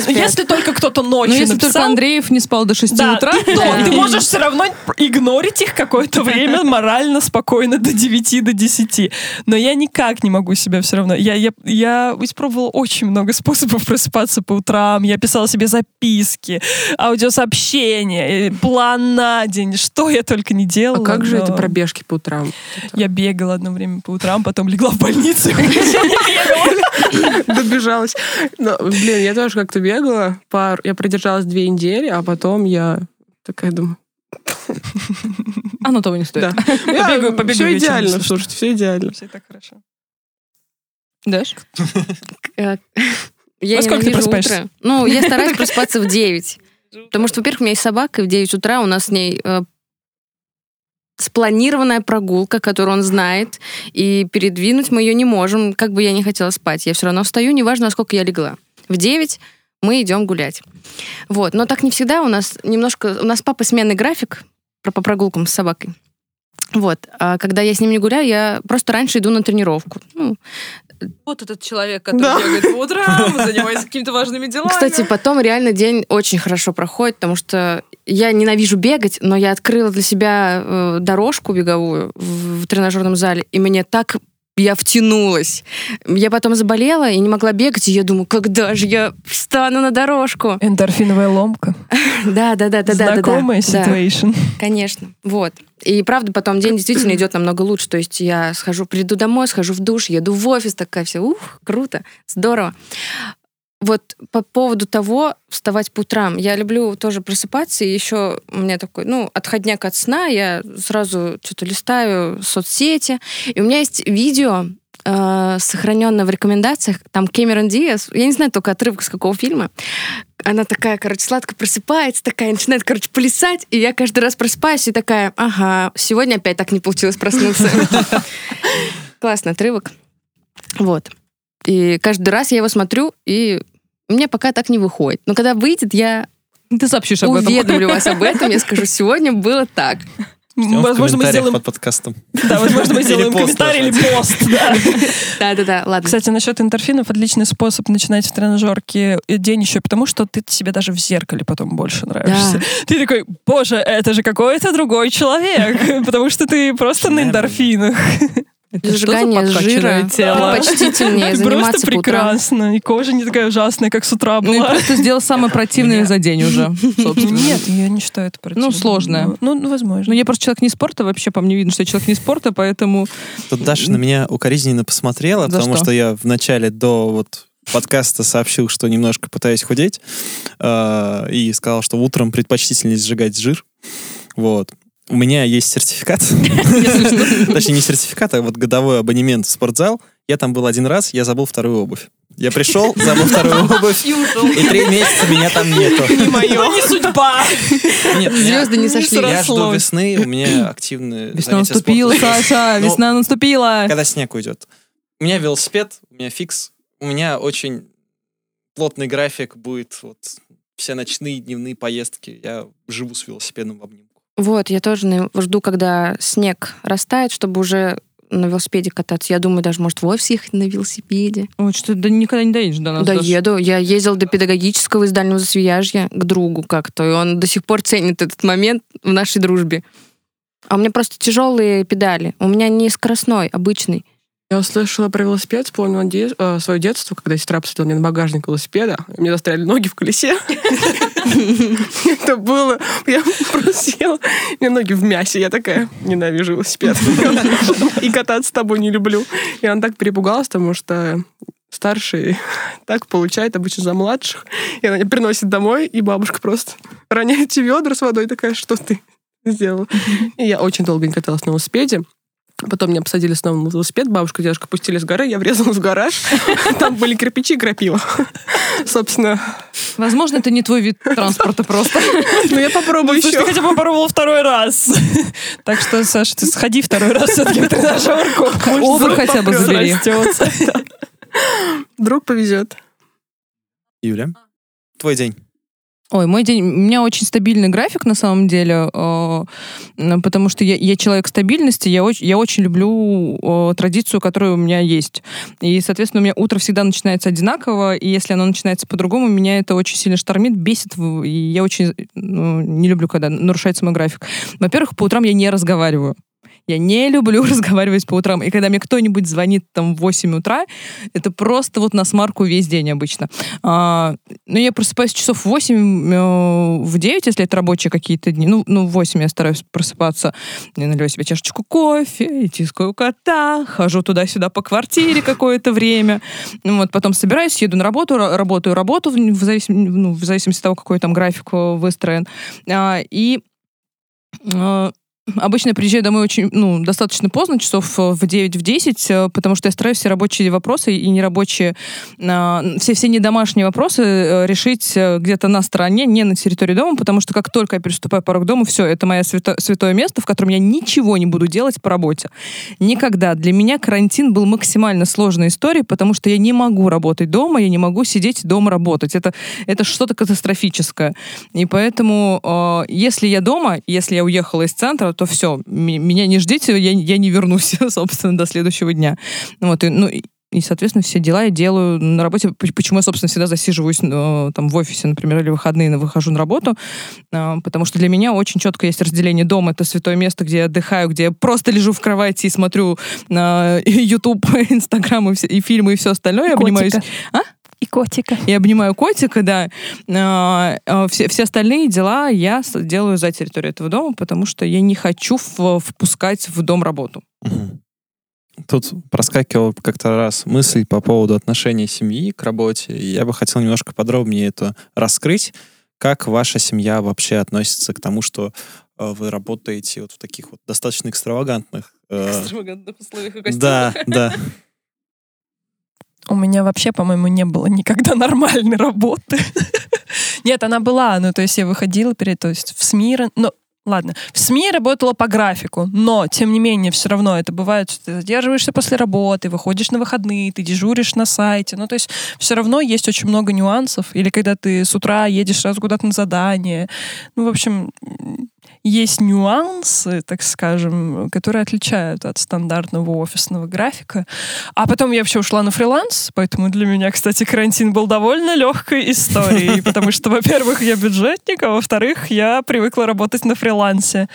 Если только кто-то Ну, ночью если только Андреев не спал до 6 да, утра, то, ты можешь все равно игнорить их какое-то время морально, спокойно до 9, до 10. Но я никак не могу себя все равно. Я, я, я испробовала очень много способов <laughs> просыпаться по утрам. Я писала себе записки, аудиосообщения, э, план на день. Что я только не делала. А как же но это пробежки по утрам? Я бегала одно время по утрам, потом легла в больницу. <laughs> Добежалась. Но, блин, я тоже как-то бегала. Пар... Я продержалась две недели, а потом я такая думаю... оно того не стоит. Побегаю- побегаю Все идеально, слушайте, все идеально. Все так хорошо. Даш? Э, Я Во сколько ты просыпаешься? утро. Ну, я стараюсь просыпаться в 9. Потому что, во-первых, у меня есть собака, и в 9 утра у нас с ней э, спланированная прогулка, которую он знает, и передвинуть мы ее не можем, как бы я не хотела спать. Я все равно встаю, неважно, сколько я легла. В 9 мы идем гулять. Вот. Но так не всегда. У нас немножко... У нас папа сменный график про- по прогулкам с собакой. Вот. А когда я с ним не гуляю, я просто раньше иду на тренировку. Ну, Вот этот человек, который Да. бегает по утрам, занимается какими-то важными делами. Кстати, потом реально день очень хорошо проходит, потому что я ненавижу бегать, но я открыла для себя э, дорожку беговую в, в тренажерном зале, и мне так я втянулась. Я потом заболела и не могла бегать, и я думаю, когда же я встану на дорожку? Эндорфиновая ломка. <laughs> Да, да, да, да, да, Знакомая ситуация. конечно. Вот. И правда, потом день действительно идет намного лучше. То есть я схожу, приду домой, схожу в душ, еду в офис, такая вся, ух, круто, здорово. Вот по поводу того, вставать по утрам. Я люблю тоже просыпаться, и еще у меня такой, ну, отходняк от сна, я сразу что-то листаю соцсети, и у меня есть видео, э, сохраненное в рекомендациях, там Кэмерон Диас, я не знаю только отрывок с какого фильма, она такая, короче, сладко просыпается, такая, начинает, короче, плясать, и я каждый раз просыпаюсь и такая, ага, сегодня опять так не получилось проснуться. <laughs> Классный отрывок. Вот. И каждый раз я его смотрю, и мне пока так не выходит. Но когда выйдет, я Ты сообщишь об этом. уведомлю вас об этом, я скажу, <laughs> сегодня было так. Ждем в Возможно, мы сделаем, под подкастом. да, возможно, мы <laughs> Или сделаем пост комментарий или пост. да. <laughs> Да-да-да, ладно. Кстати, насчет эндорфинов отличный способ начинать в тренажерке день еще, потому что ты себе даже в зеркале потом больше нравишься. Ты такой, боже, это же какой-то другой человек, потому что ты просто на эндорфинах. Это что за Сжигание подкачанное жира. тело? Почтительнее Просто заниматься утрам. прекрасно. И кожа не такая ужасная, как с утра Ну и была. просто сделал самое противное за день уже, собственно. Нет, я не считаю это противным. сложное. Ну, ну, возможно. Ну, я просто человек не спорта, вообще по мне видно, что я человек не спорта, поэтому... Тут Даша на меня укоризненно посмотрела, За потому что? что я в начале до вот подкаста сообщил, что немножко пытаюсь худеть, э, и сказал, что утром предпочтительнее сжигать жир. Вот. У меня есть сертификат. <laughs> Точнее, не сертификат, а вот годовой абонемент в спортзал. Я там был один раз, я забыл вторую обувь. Я пришел, забыл вторую <laughs> обувь, и три месяца меня там нету. <laughs> не мое. не судьба. Нет, Звезды не сошли. Я жду весны, у меня активные Весна занятия наступила, спортом. Саша, Ну, весна наступила. когда снег уйдет. У меня велосипед, у меня фикс, у меня очень плотный график будет вот все ночные, дневные поездки. Я живу с велосипедом в обнимку. Вот, я тоже жду, когда снег растает, чтобы уже на велосипеде кататься. Я думаю, даже, может, в офис ехать на велосипеде. Ой, что ты да никогда не доедешь до нас. Да, Даш. еду. Я ездила до педагогического из дальнего засвияжья к другу как-то, и он до сих пор ценит этот момент в нашей дружбе. А у меня просто тяжелые педали. У меня не скоростной, обычный. Я услышала про велосипед, вспомнила де- э, свое детство, когда сестра посадила меня на багажник велосипеда, мне застряли ноги в колесе. Это было... Я просто села, меня ноги в мясе. Я такая, ненавижу велосипед. И кататься с тобой не люблю. И она так перепугалась, потому что старший так получает обычно за младших. И она приносит домой, и бабушка просто роняет эти ведра с водой, такая, что ты сделала? И я очень долго не каталась на велосипеде. Потом меня посадили снова на велосипед, бабушка и дедушка пустили с горы, я врезалась в гараж. <laughs> Там были кирпичи и крапива. <laughs> Собственно, Возможно, это не твой вид транспорта просто. <laughs> ну я попробую еще. ты хотя бы попробовал второй раз. Так что, Саша, ты сходи второй раз все-таки в тренажерку. Обувь хотя бы забери. Вдруг повезет. Юля, твой день. Ой, мой день, у меня очень стабильный график на самом деле, э, потому что я, я человек стабильности, я очень, я очень люблю э, традицию, которая у меня есть. И, соответственно, у меня утро всегда начинается одинаково, и если оно начинается по-другому, меня это очень сильно штормит, бесит, и я очень ну, не люблю, когда нарушается мой график. Во-первых, по утрам я не разговариваю. Я не люблю <laughs> разговаривать по утрам. И когда мне кто-нибудь звонит там в 8 утра, это просто вот на смарку весь день обычно. А, ну, я просыпаюсь часов в 8, э, в 9, если это рабочие какие-то дни. Ну, ну, в 8 я стараюсь просыпаться. Я наливаю себе чашечку кофе, и тискаю кота, хожу туда-сюда по квартире какое-то время. Ну, вот, потом собираюсь, еду на работу, ра- работаю работу, в, зависим- ну, в зависимости от того, какой там график э, выстроен. А, и э, Обычно я приезжаю домой очень, ну, достаточно поздно, часов э, в 9 в 10, э, потому что я стараюсь все рабочие вопросы и нерабочие, а, все, все недомашние вопросы э, решить э, где-то на стороне, не на территории дома, потому что как только я переступаю порог дома, все, это мое свято- святое место, в котором я ничего не буду делать по работе. Никогда. Для меня карантин был максимально сложной историей, потому что я не могу работать дома, я не могу сидеть дома работать. Это, это что-то катастрофическое. И поэтому, э, если я дома, если я уехала из центра, то все, меня не ждите, я, я не вернусь, <laughs> собственно, до следующего дня. Вот, и, ну, и, соответственно, все дела я делаю на работе. Почему я, собственно, всегда засиживаюсь э, там в офисе, например, или выходные выхожу на работу, Э, потому что для меня очень четко есть разделение. Дом — это святое место, где я отдыхаю, где я просто лежу в кровати и смотрю <laughs> YouTube, Инстаграм и, все- и фильмы и все остальное. Я обнимаюсь Котика. А? И котика. я обнимаю котика, да. А, а, Все, все остальные дела я делаю за территорией этого дома, потому что я не хочу впускать в дом работу. Тут проскакивала как-то раз мысль по поводу отношения семьи к работе. И я бы хотел немножко подробнее это раскрыть. Как ваша семья вообще относится к тому, что э, вы работаете вот в таких вот достаточно экстравагантных... э, Да, да. У меня вообще, по-моему, не было никогда нормальной работы. <laughs> Нет, она была, ну, то есть я выходила перед, то есть в СМИ, ну, ладно, в СМИ работала по графику, но, тем не менее, все равно это бывает, что ты задерживаешься после работы, выходишь на выходные, ты дежуришь на сайте, ну, то есть все равно есть очень много нюансов, или когда ты с утра едешь сразу куда-то на задание, ну, в общем, есть нюансы, так скажем, которые отличают от стандартного офисного графика. А потом я вообще ушла на фриланс, поэтому для меня, кстати, карантин был довольно легкой историей, <laughs> потому что, во-первых, я бюджетник, а во-вторых, я привыкла работать на фрилансе.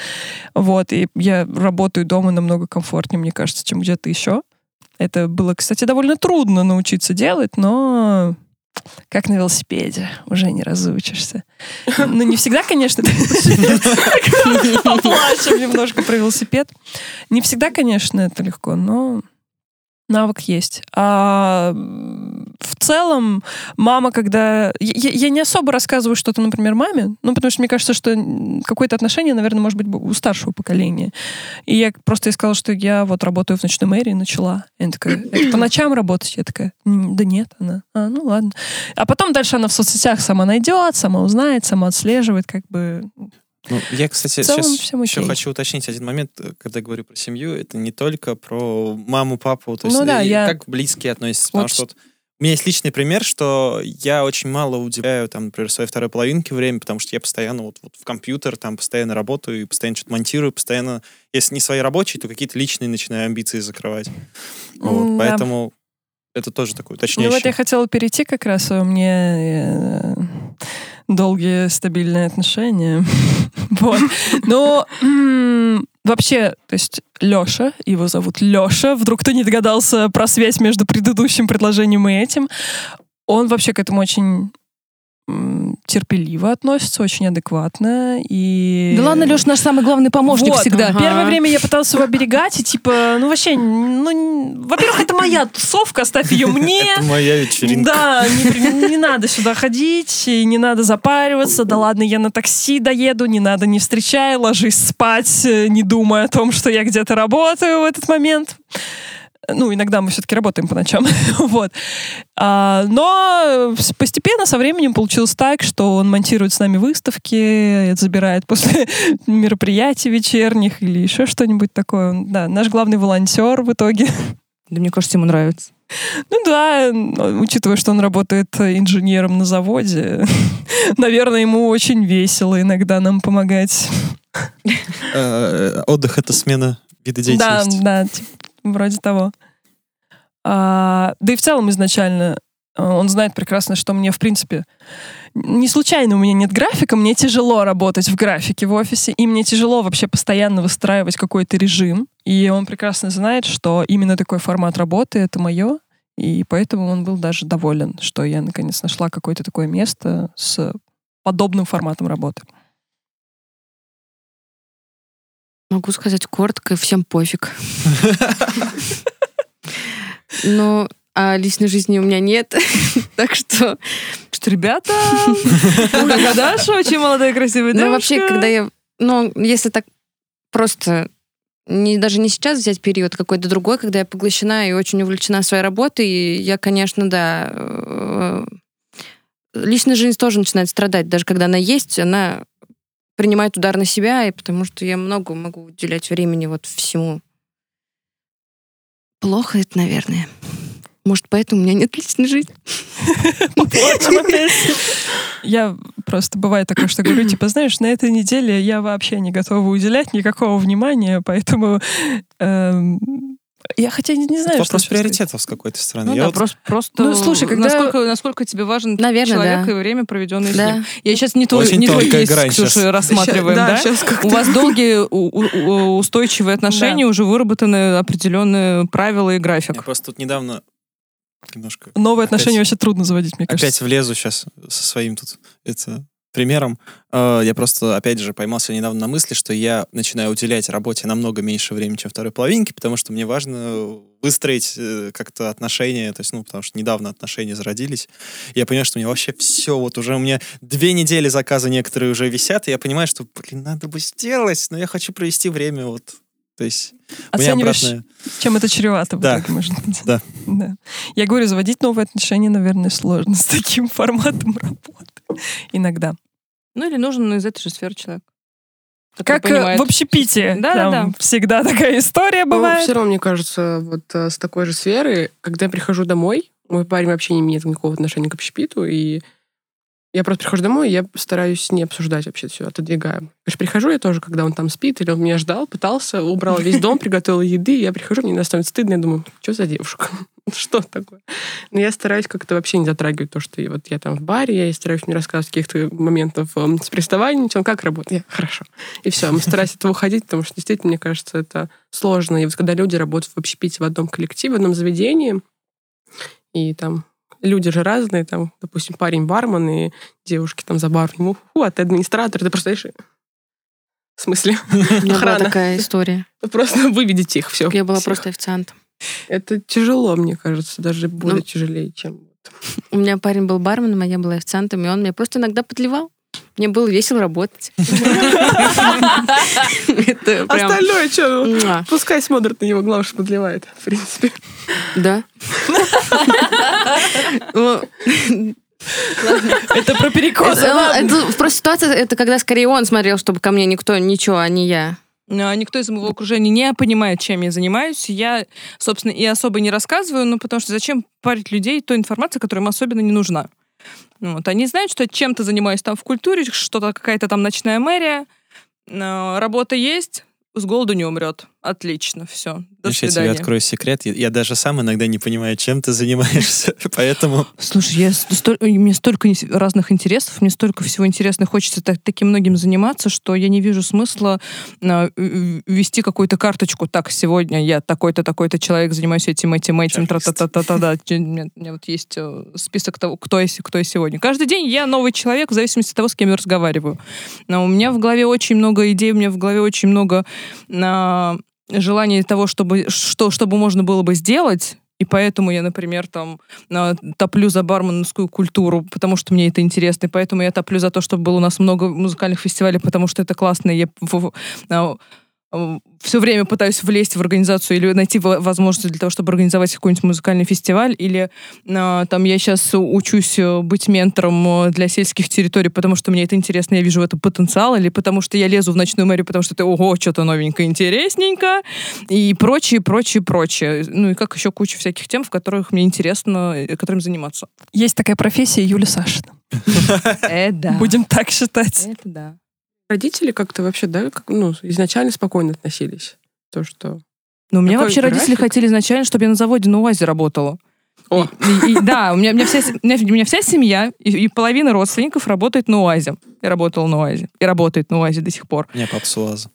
Вот, и я работаю дома намного комфортнее, мне кажется, чем где-то еще. Это было, кстати, довольно трудно научиться делать, но как на велосипеде, уже не разучишься. <laughs> Ну, не всегда, конечно, <laughs> поплачем немножко про велосипед. Не всегда, конечно, это легко, но навык есть. А в целом, мама, когда... Я, я не особо рассказываю что-то, например, маме, ну, потому что мне кажется, что какое-то отношение, наверное, может быть у старшего поколения. И я просто ей сказала, что я вот работаю в ночной мэрии, начала. И она такая, по ночам работать? Я такая, «М, да нет. Она, а, ну ладно. А потом дальше она в соцсетях сама найдет, сама узнает, сама отслеживает, как бы... Ну, я, кстати, В целом сейчас всем еще хочу уточнить один момент, э, когда говорю про семью, это не только про маму, папу, то есть Ну да, и я- как близкие относятся. Потому Вот что вот у меня есть личный пример, что я очень мало уделяю, там, например, своей второй половинке время, потому что я постоянно вот, вот в компьютер, там, постоянно работаю, и постоянно что-то монтирую, постоянно, если не свои рабочие, то какие-то личные начинаю амбиции закрывать. Вот, да. поэтому это тоже такое Ну уточняющее. вот я хотела перейти как раз, у меня э, долгие стабильные отношения. <laughs> Вот. Но вообще, то есть Леша, его зовут Леша, вдруг кто не догадался про связь между предыдущим предложением и этим, он вообще к этому очень терпеливо относится, очень адекватно. И... Да ладно, Леш, наш самый главный помощник Вот, всегда. Первое время я пыталась его <laughs> оберегать, и типа, ну вообще, ну, во-первых, это моя тусовка, оставь ее мне. <laughs> Это моя вечеринка. Да, не, не надо сюда ходить, и не надо запариваться. Да ладно, я на такси доеду, не надо, не встречай, ложись спать, э, не думая о том, что я где-то работаю в этот момент. Ну, иногда мы все-таки работаем по ночам. <laughs> вот. А, но постепенно со временем получилось так, что он монтирует с нами выставки, забирает после <laughs> мероприятий вечерних или еще что-нибудь такое. Он, Да, наш главный волонтер в итоге. Да мне кажется, ему нравится. Ну да, учитывая, что он работает инженером на заводе, <laughs> наверное, ему очень весело иногда нам помогать. Э, Отдых — это смена вида Да, деятельности. да, типа, вроде того. А, да и в целом изначально э, он знает прекрасно, что мне, в принципе, не случайно у меня нет графика, мне тяжело работать в графике в офисе, и мне тяжело вообще постоянно выстраивать какой-то режим. И он прекрасно знает, что именно такой формат работы — это мое, и поэтому он был даже доволен, что я наконец нашла какое-то такое место с подобным форматом работы. Могу сказать коротко, всем пофиг. Ну, а личной жизни у меня нет, <laughs> так что... Что, ребята, <laughs> Даша очень молодая, красивая Ну, девушка. вообще, когда я... Ну, если так просто не, даже не сейчас взять период какой-то другой, когда я поглощена и очень увлечена своей работой, и я, конечно, да, э, личная жизнь тоже начинает страдать. Даже когда она есть, она принимает удар на себя, и потому что я много могу уделять времени вот всему. Плохо это, наверное. Может, поэтому у меня нет личной жизни. <laughs> Я просто бывает такое, что говорю, типа, знаешь, на этой неделе я вообще не готова уделять никакого внимания, поэтому эм, я хотя не, не Это знаю, что вопрос сказать. приоритетов с какой-то стороны. Ну Я да, вот- просто, просто Ну, слушай, когда- насколько, насколько тебе важен Наверное, человек да. и время, проведенное с Да. ним. Я сейчас не твой, Очень не твой кейс, грань Ксюша, щас. рассматриваем, да? сейчас как У вас долгие у- у- у- устойчивые отношения, уже выработаны определенные правила и Я график. просто тут недавно немножко Новые Опять- отношения вообще трудно заводить, мне опять кажется. влезу сейчас со своим тут это примером. Э, Я просто, опять же, поймался недавно на мысли, что я начинаю уделять работе намного меньше времени, чем второй половинке, потому что мне важно выстроить э, как-то отношения, то есть, ну, потому что недавно отношения зародились. Я понимаю, что у меня вообще все, вот уже у меня две недели заказа некоторые уже висят, и я понимаю, что, блин, надо бы сделать, но я хочу провести время вот, то есть, Оцениваешь, обратная... чем это чревато в Да. итоге, может быть. Да. Да. Я говорю, заводить новые отношения, наверное, сложно <laughs> с таким форматом работы. Иногда. Ну или нужен из этой же сферы человек. Как э, понимает. в общепите. Да, Там да, да. всегда такая история бывает. все равно, мне кажется, вот э, с такой же сферы, когда я прихожу домой, мой парень вообще не имеет никакого отношения к общепиту, и я просто прихожу домой, и я стараюсь не обсуждать вообще все, отодвигаю. Конечно, прихожу я тоже, когда он там спит, или он меня ждал, пытался, убрал весь дом, <laughs> приготовил еды, и я прихожу, мне становится стыдно, я думаю, что за девушка? <laughs> Что такое? Но я стараюсь как-то вообще не затрагивать то, что я- вот я там в баре, я стараюсь не рассказывать каких-то моментов эм, с приставанием, он как работает? Я, хорошо. И все, мы стараюсь от этого уходить, потому что действительно, мне кажется, это сложно. И вот когда люди работают в общепите в одном коллективе, в одном заведении, и там люди же разные, там, допустим, парень бармен, и девушки там за баром, ему, фу, а ты администратор, ты просто, в смысле, У меня была такая история. просто выведите их, все. Я была просто официантом. Это тяжело, мне кажется, даже более Ну, тяжелее, чем... У меня парень был барменом, а я была официантом, и он меня просто иногда подливал. Мне было весело работать. <laughs> Остальное что? Муа. Пускай смотрят на него, главное, что подливает, в принципе. Да. Ну, Это про это- ладно. это Просто ситуация, это когда скорее он смотрел, чтобы ко мне никто ничего, а не я. А, Никто из моего окружения не понимает, чем я занимаюсь. Я, собственно, и особо не рассказываю, ну, потому что зачем парить людей той информацией, которая им особенно не нужна. Вот. Они знают, что чем-то занимаюсь там в культуре, что-то какая-то там ночная мэрия, работа есть, с голоду не умрет. Отлично, все. До Знаешь, я тебе свидания. открою секрет. Я, я даже сам иногда не понимаю, чем ты занимаешься. <laughs> Поэтому Слушай, я столь- мне столько разных интересов, мне столько всего интересного, хочется так- таким многим заниматься, что я не вижу смысла а, вести какую-то карточку. Так, сегодня я такой-то, такой-то человек, занимаюсь этим, этим, этим, тра-та-та-та-та. да. У меня, у меня вот есть э, список того, кто я, кто я сегодня. Каждый день я новый человек в зависимости от того, с кем я разговариваю. Но у меня в голове очень много идей, у меня в голове очень много желания того, чтобы, что, чтобы можно было бы сделать, и поэтому я, например, там а, топлю за барменскую культуру, потому что мне это интересно, и поэтому я топлю за то, чтобы было у нас много музыкальных фестивалей, потому что это классно, я все время пытаюсь влезть в организацию или найти во- возможность для того, чтобы организовать какой-нибудь музыкальный фестиваль, или а, там я сейчас учусь э, быть ментором э, для сельских территорий, потому что мне это интересно, я вижу в этом потенциал, или потому что я лезу в ночную мэрию, потому что это, ого, что-то новенькое, интересненько, и прочее, прочее, прочее. Ну и как еще куча всяких тем, в которых мне интересно, э, которым заниматься. Есть такая профессия Юля Сашина. <laughs> Э. Будем так считать. Это да. Родители как-то вообще, да, как, ну, изначально спокойно относились. То, что... Но у меня вообще родители график? хотели изначально, чтобы я на заводе на УАЗе работала. О. И- и- и да, у меня, у, меня вся, у, меня, у меня вся семья и, и половина родственников работает на УАЗе. И работала на УАЗе. И работает на УАЗе до сих пор. у меня папа с УАЗа.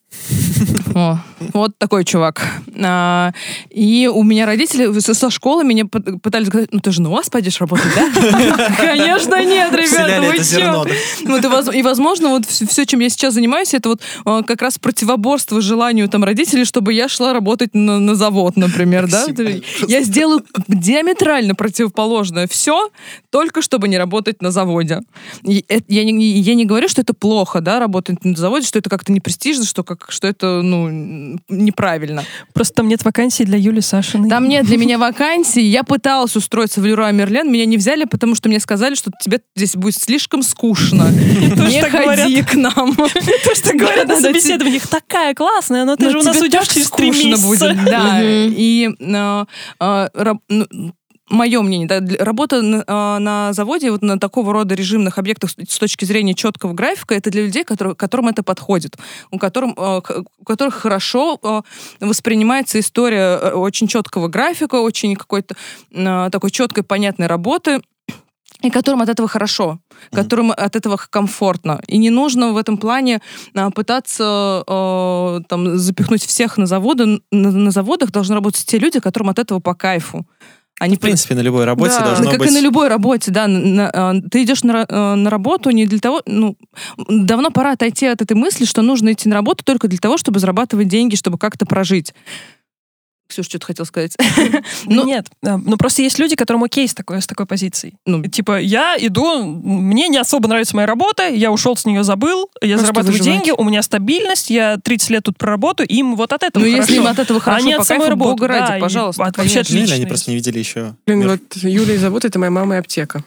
О, вот такой чувак. А, и у меня родители со, со школы меня пы- пытались сказать, ну ты же на УАЗ пойдешь работать, да? <laughs> Конечно нет, ребята, вы чё? и, воз- и, возможно, вот все, чем я сейчас занимаюсь, это вот а, как раз противоборство желанию там родителей, чтобы я шла работать на, завод, например, да? Я сделаю диаметрально противоположное все, только чтобы не работать на заводе. Не, я не говорю, что это плохо, да, работать на заводе, что это как-то не престижно, что, как, что это, ну, неправильно. Просто там нет вакансий для Юли Сашиной. Там нет для меня <laughs> вакансий. Я пыталась устроиться в Леруа Мерлен, меня не взяли, потому что мне сказали, что тебе здесь будет слишком скучно. <laughs> Не ходи к нам. <laughs> То, что говорят на собеседованиях, такая классная, но ты же у нас уйдешь через три месяца. да. И а, раб- ну, мое мнение, да, работа на, на заводе, вот на такого рода режимных объектах с точки зрения четкого графика, это для людей, которые, которым это подходит, у, которым, а, у которых хорошо а, воспринимается история э, очень четкого графика, очень какой-то а, такой четкой, понятной работы, и которым от этого хорошо, которым от этого комфортно. И не нужно в этом плане а, пытаться э, там, запихнуть всех на заводы. На, на заводах должны работать те люди, которым от этого по кайфу. Они В принципе, на любой работе Да. должно как быть... и на любой работе, да. на- на- ты идешь на, э, на работу не для того... Ну, давно пора отойти от этой мысли, что нужно идти на работу только для того, чтобы зарабатывать деньги, чтобы как-то прожить. Ксюша, что-то хотел сказать. <laughs> Ну, нет, ну просто есть люди, которым окей с такой, с такой позицией. ну, Типа, я иду, мне не особо нравится моя работа, я ушел с нее, забыл, я зарабатываю выживать. деньги, у меня стабильность, я 30 лет тут проработаю, им вот от этого ну, хорошо. если им от этого хорошо, Они от по самой работы, бога ради, пожалуйста. от- вообще отлично, они просто не видели еще... Блин, вот Юлия зовут, это моя мама и аптека.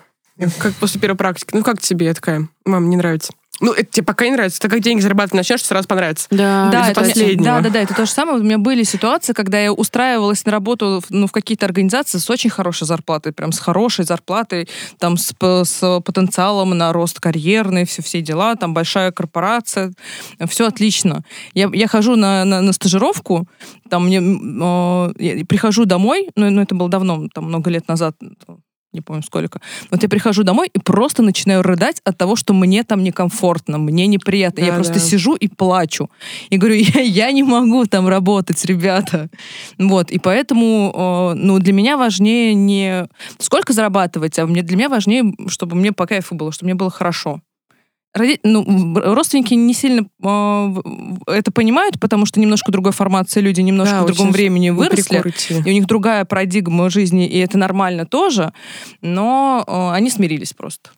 Как после первой практики. Ну, как тебе? Я такая, мам, не нравится. Ну, это тебе пока не нравится. Так как деньги зарабатывать начнешь, сразу понравится. Да. Да, это, последнего. да, да, да, это то же самое. У меня были ситуации, когда я устраивалась на работу ну, в какие-то организации с очень хорошей зарплатой, прям с хорошей зарплатой, там с, с потенциалом на рост карьерный, все, все дела, там большая корпорация, все отлично. Я, я хожу на, на, на стажировку, там мне э, прихожу домой, ну, ну это было давно, там много лет назад, не помню сколько. Вот я прихожу домой и просто начинаю рыдать от того, что мне там некомфортно, мне неприятно. я Да, просто да. сижу и плачу. И говорю, <laughs> я, я не могу там работать, ребята. Вот, и поэтому, э, ну, для меня важнее не сколько зарабатывать, а мне, для меня важнее, чтобы мне по кайфу было, чтобы мне было хорошо. Роди- ну, родственники не сильно э, это понимают, потому что немножко другой формации люди немножко Да, в другом времени выросли и у них другая парадигма жизни, и это нормально тоже, но э, они смирились просто.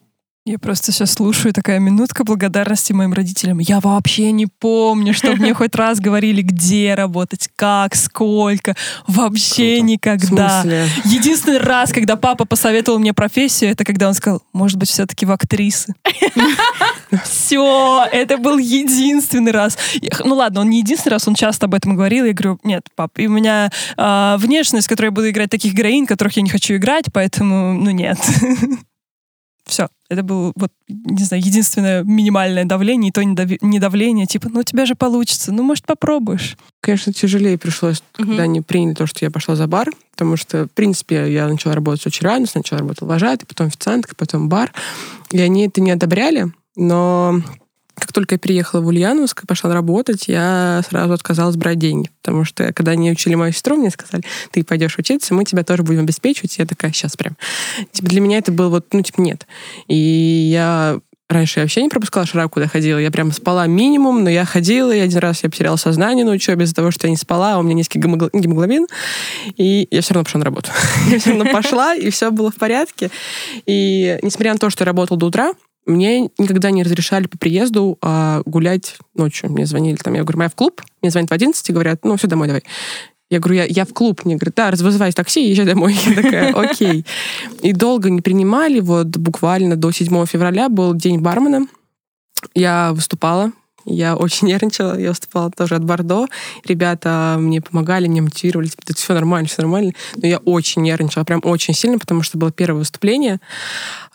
Я просто сейчас слушаю такая минутка благодарности моим родителям. Я вообще не помню, что мне <laughs> хоть раз говорили, где работать, как, сколько. Вообще Круто. Никогда. Единственный раз, когда папа посоветовал мне профессию, это когда он сказал, может быть, все-таки в актрисы. <laughs> Все, это был единственный раз. Ну ладно, он не единственный раз, он часто об этом говорил. Я говорю, нет, пап, и у меня а, внешность, в которой я буду играть таких героинь, которых я не хочу играть, поэтому, ну нет. <laughs> Все. Это было, вот, не знаю, единственное минимальное давление, и то не, дави- не давление, типа, ну у тебя же получится, ну, может, попробуешь. Конечно, тяжелее пришлось, Мгм. когда они приняли то, что я пошла за бар, потому что, в принципе, я начала работать очень рано. Сначала работала вожатой, потом официанткой, потом бар. И они это не одобряли, но как только я переехала в Ульяновск и пошла работать, я сразу отказалась брать деньги. Потому что, когда они учили мою сестру, мне сказали, ты пойдешь учиться, мы тебя тоже будем обеспечивать. Я такая, сейчас прям. Типа, для меня это было вот, ну, типа, нет. И я Раньше я вообще не пропускала шарап, куда ходила. Я прям спала минимум, но я ходила, и один раз я потеряла сознание на учебе из-за того, что я не спала, а у меня низкий гемогл- гемоглобин, и я все равно пошла на работу. <laughs> Я все равно пошла, и все было в порядке. И несмотря на то, что я работала до утра, мне никогда не разрешали по приезду а, гулять ночью. Мне звонили там, я говорю, я в клуб. Мне звонят в 11 и говорят, ну, все, домой давай. Я говорю, я, я в клуб. Мне говорят, да, вызывай такси, езжай домой. <laughs> Я такая, окей. И долго не принимали. Вот буквально до 7 февраля был день бармена. Я выступала. Я очень <laughs> нервничала. Я выступала тоже от Бордо. Ребята мне помогали, мне мотивировали. Типа, это все нормально, все нормально. Но я очень нервничала, прям очень сильно, потому что было первое выступление.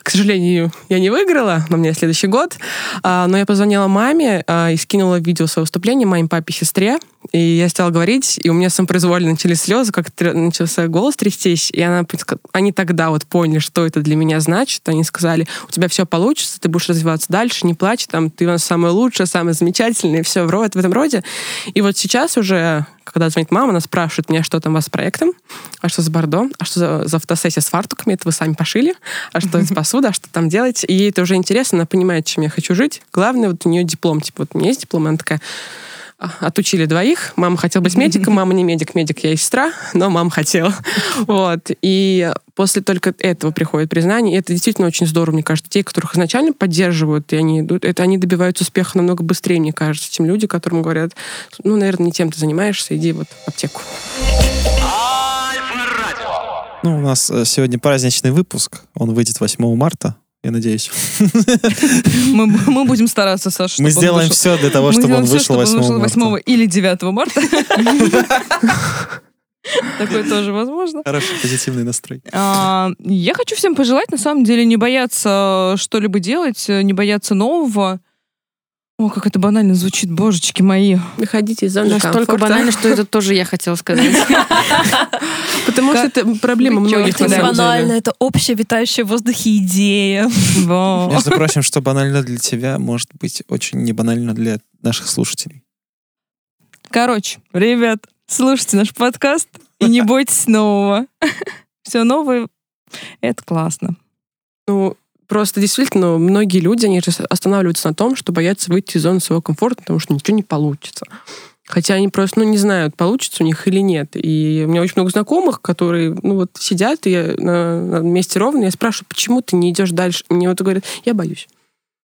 К сожалению, я не выиграла, но меня следующий год. А, но я позвонила маме а, и скинула видео своего выступления моим папе и сестре. И я стала говорить, и у меня самопроизвольно начались слезы, как начался голос трястись. И она, они тогда вот поняли, что это для меня значит. Они сказали, у тебя все получится, ты будешь развиваться дальше, не плачь, там, ты у нас самая лучшая, самая замечательная, и все в, в этом роде. И вот сейчас уже, когда звонит мама, она спрашивает меня, что там у вас с проектом, а что с бордо, а что за, за фотосессия с фартуками, это вы сами пошили, а что это посуда, а что там делать. И ей это уже интересно, она понимает, чем я хочу жить. Главное, вот у нее диплом, типа, вот у меня есть диплом, она такая, отучили двоих. Мама хотела быть медиком, мама не медик, медик я и сестра, но мама хотела. <laughs> Вот. И после только этого приходит признание. И это действительно очень здорово, мне кажется. Те, которых изначально поддерживают, и они идут, это они добиваются успеха намного быстрее, мне кажется, чем люди, которым говорят, ну, наверное, не тем ты занимаешься, иди вот в аптеку. Ну, у нас э, сегодня праздничный выпуск. Он выйдет 8 марта я надеюсь. Мы, мы будем стараться, Саша. Мы сделаем все для того, чтобы он вышел 8 марта. 8 или 9 марта. <laughs> Такое тоже возможно. Хороший позитивный настрой. А, я хочу всем пожелать, на самом деле, не бояться что-либо делать, не бояться нового. О, как это банально звучит, божечки мои. Выходите из зоны Настолько банально, что это тоже я хотела сказать. Потому что это проблема многих. Это банально, это общая витающая в воздухе идея. Между прочим, что банально для тебя, может быть очень не банально для наших слушателей. Короче, ребят, слушайте наш подкаст и не бойтесь нового. Все новое — это классно. Ну, просто действительно многие люди, они же останавливаются на том, что боятся выйти из зоны своего комфорта, потому что ничего не получится. Хотя они просто, ну, не знают, получится у них или нет. И у меня очень много знакомых, которые, ну, вот сидят, и я на, на месте ровно, я спрашиваю, почему ты не идешь дальше? И мне вот говорят, я боюсь.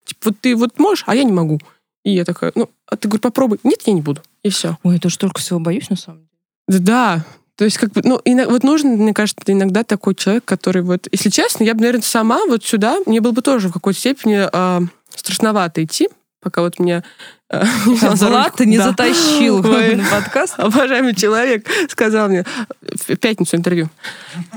Типа, вот ты вот можешь, а я не могу. И я такая, ну, а ты, говорю, попробуй. Нет, я не буду. И все. Ой, я тоже только всего боюсь, на самом деле. Да, то есть, как бы, ну, и, вот нужен, мне кажется, иногда такой человек, который вот, если честно, я бы, наверное, сама вот сюда, мне было бы тоже в какой-то степени э, страшновато идти, пока вот меня... Э, <laughs> Влад, ты не да. затащил Ой, на подкаст. Обожаемый человек сказал мне в пятницу интервью.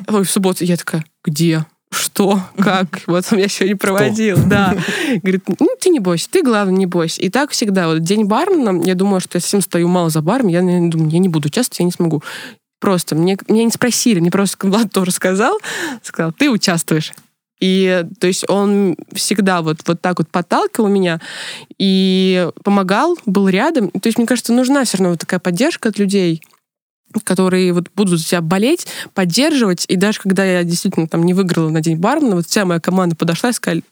Ой, в субботу. Я такая, где? Что? Как? <laughs> Вот он меня сегодня проводил. Кто? Да. Говорит, ну, ты не бойся, ты, главное, не бойся. И так всегда. Вот день бармена, я думала, что я совсем стою мало за баром, я наверное, думаю, я не буду участвовать, я не смогу. Просто мне, меня не спросили, мне просто Влад тоже сказал, сказал, ты участвуешь. И то есть он всегда вот, вот так вот подталкивал меня и помогал, был рядом. То есть, мне кажется, нужна все равно вот такая поддержка от людей, которые вот будут тебя болеть, поддерживать. И даже когда я действительно там не выиграла на день бармена, вот вся моя команда подошла и сказали,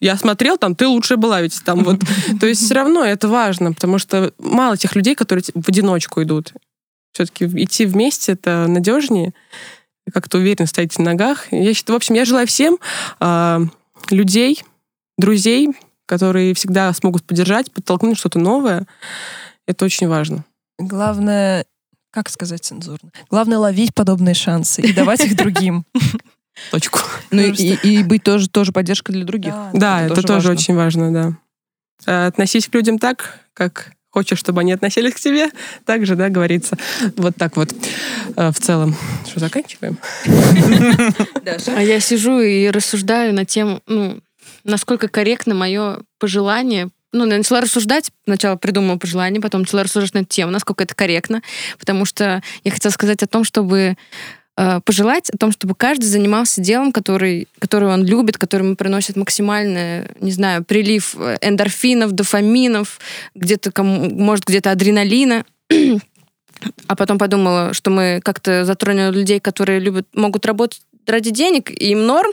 я смотрел, там ты лучшая была ведь там вот. <laughs> То есть все равно это важно, потому что мало тех людей, которые в одиночку идут. Все-таки идти вместе это надежнее, как-то уверенно стоять на ногах. Я считаю, в общем, я желаю всем э, людей, друзей, которые всегда смогут поддержать, подтолкнуть что-то новое. Это очень важно. Главное, как сказать цензурно? Главное ловить подобные шансы и давать их другим. <laughs> Точку. Ну и, и быть тоже, тоже поддержкой для других. Да, это, тоже, очень важно, да. Относись к людям так, как хочешь, чтобы они относились к тебе, так же, да, говорится. Вот так вот э, в целом. Что, заканчиваем? <laughs> А я сижу и рассуждаю на тему, ну, насколько корректно мое пожелание. Ну, я начала рассуждать, сначала придумала пожелание, потом начала рассуждать на тему, насколько это корректно, потому что я хотела сказать о том, чтобы пожелать о том, чтобы каждый занимался делом, который, который он любит, который ему приносит максимальный, не знаю, прилив э, эндорфинов, дофаминов, где-то, кому, может, где-то адреналина. <clears throat> А потом подумала, что мы как-то затронем людей, которые любят, могут работать ради денег, и им норм.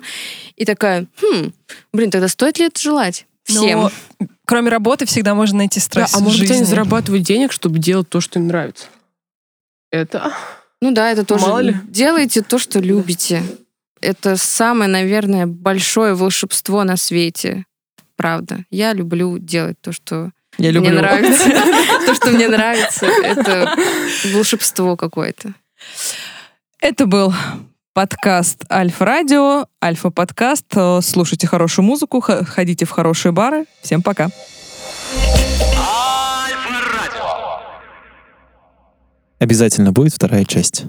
И такая, хм, блин, тогда стоит ли это желать? Всем. Но, кроме работы всегда можно найти Да, стресс а в может они зарабатывают денег, чтобы делать то, что им нравится? Это... Ну да, это тоже. Мало ли. Делайте то, что любите. Это самое, наверное, большое волшебство на свете. Правда. Я люблю делать то, что Я мне люблю. нравится. <laughs> То, что мне нравится, это волшебство какое-то. Это был подкаст Альфа Радио, Альфа подкаст. Слушайте хорошую музыку, ходите в хорошие бары. Всем пока. Обязательно будет вторая часть.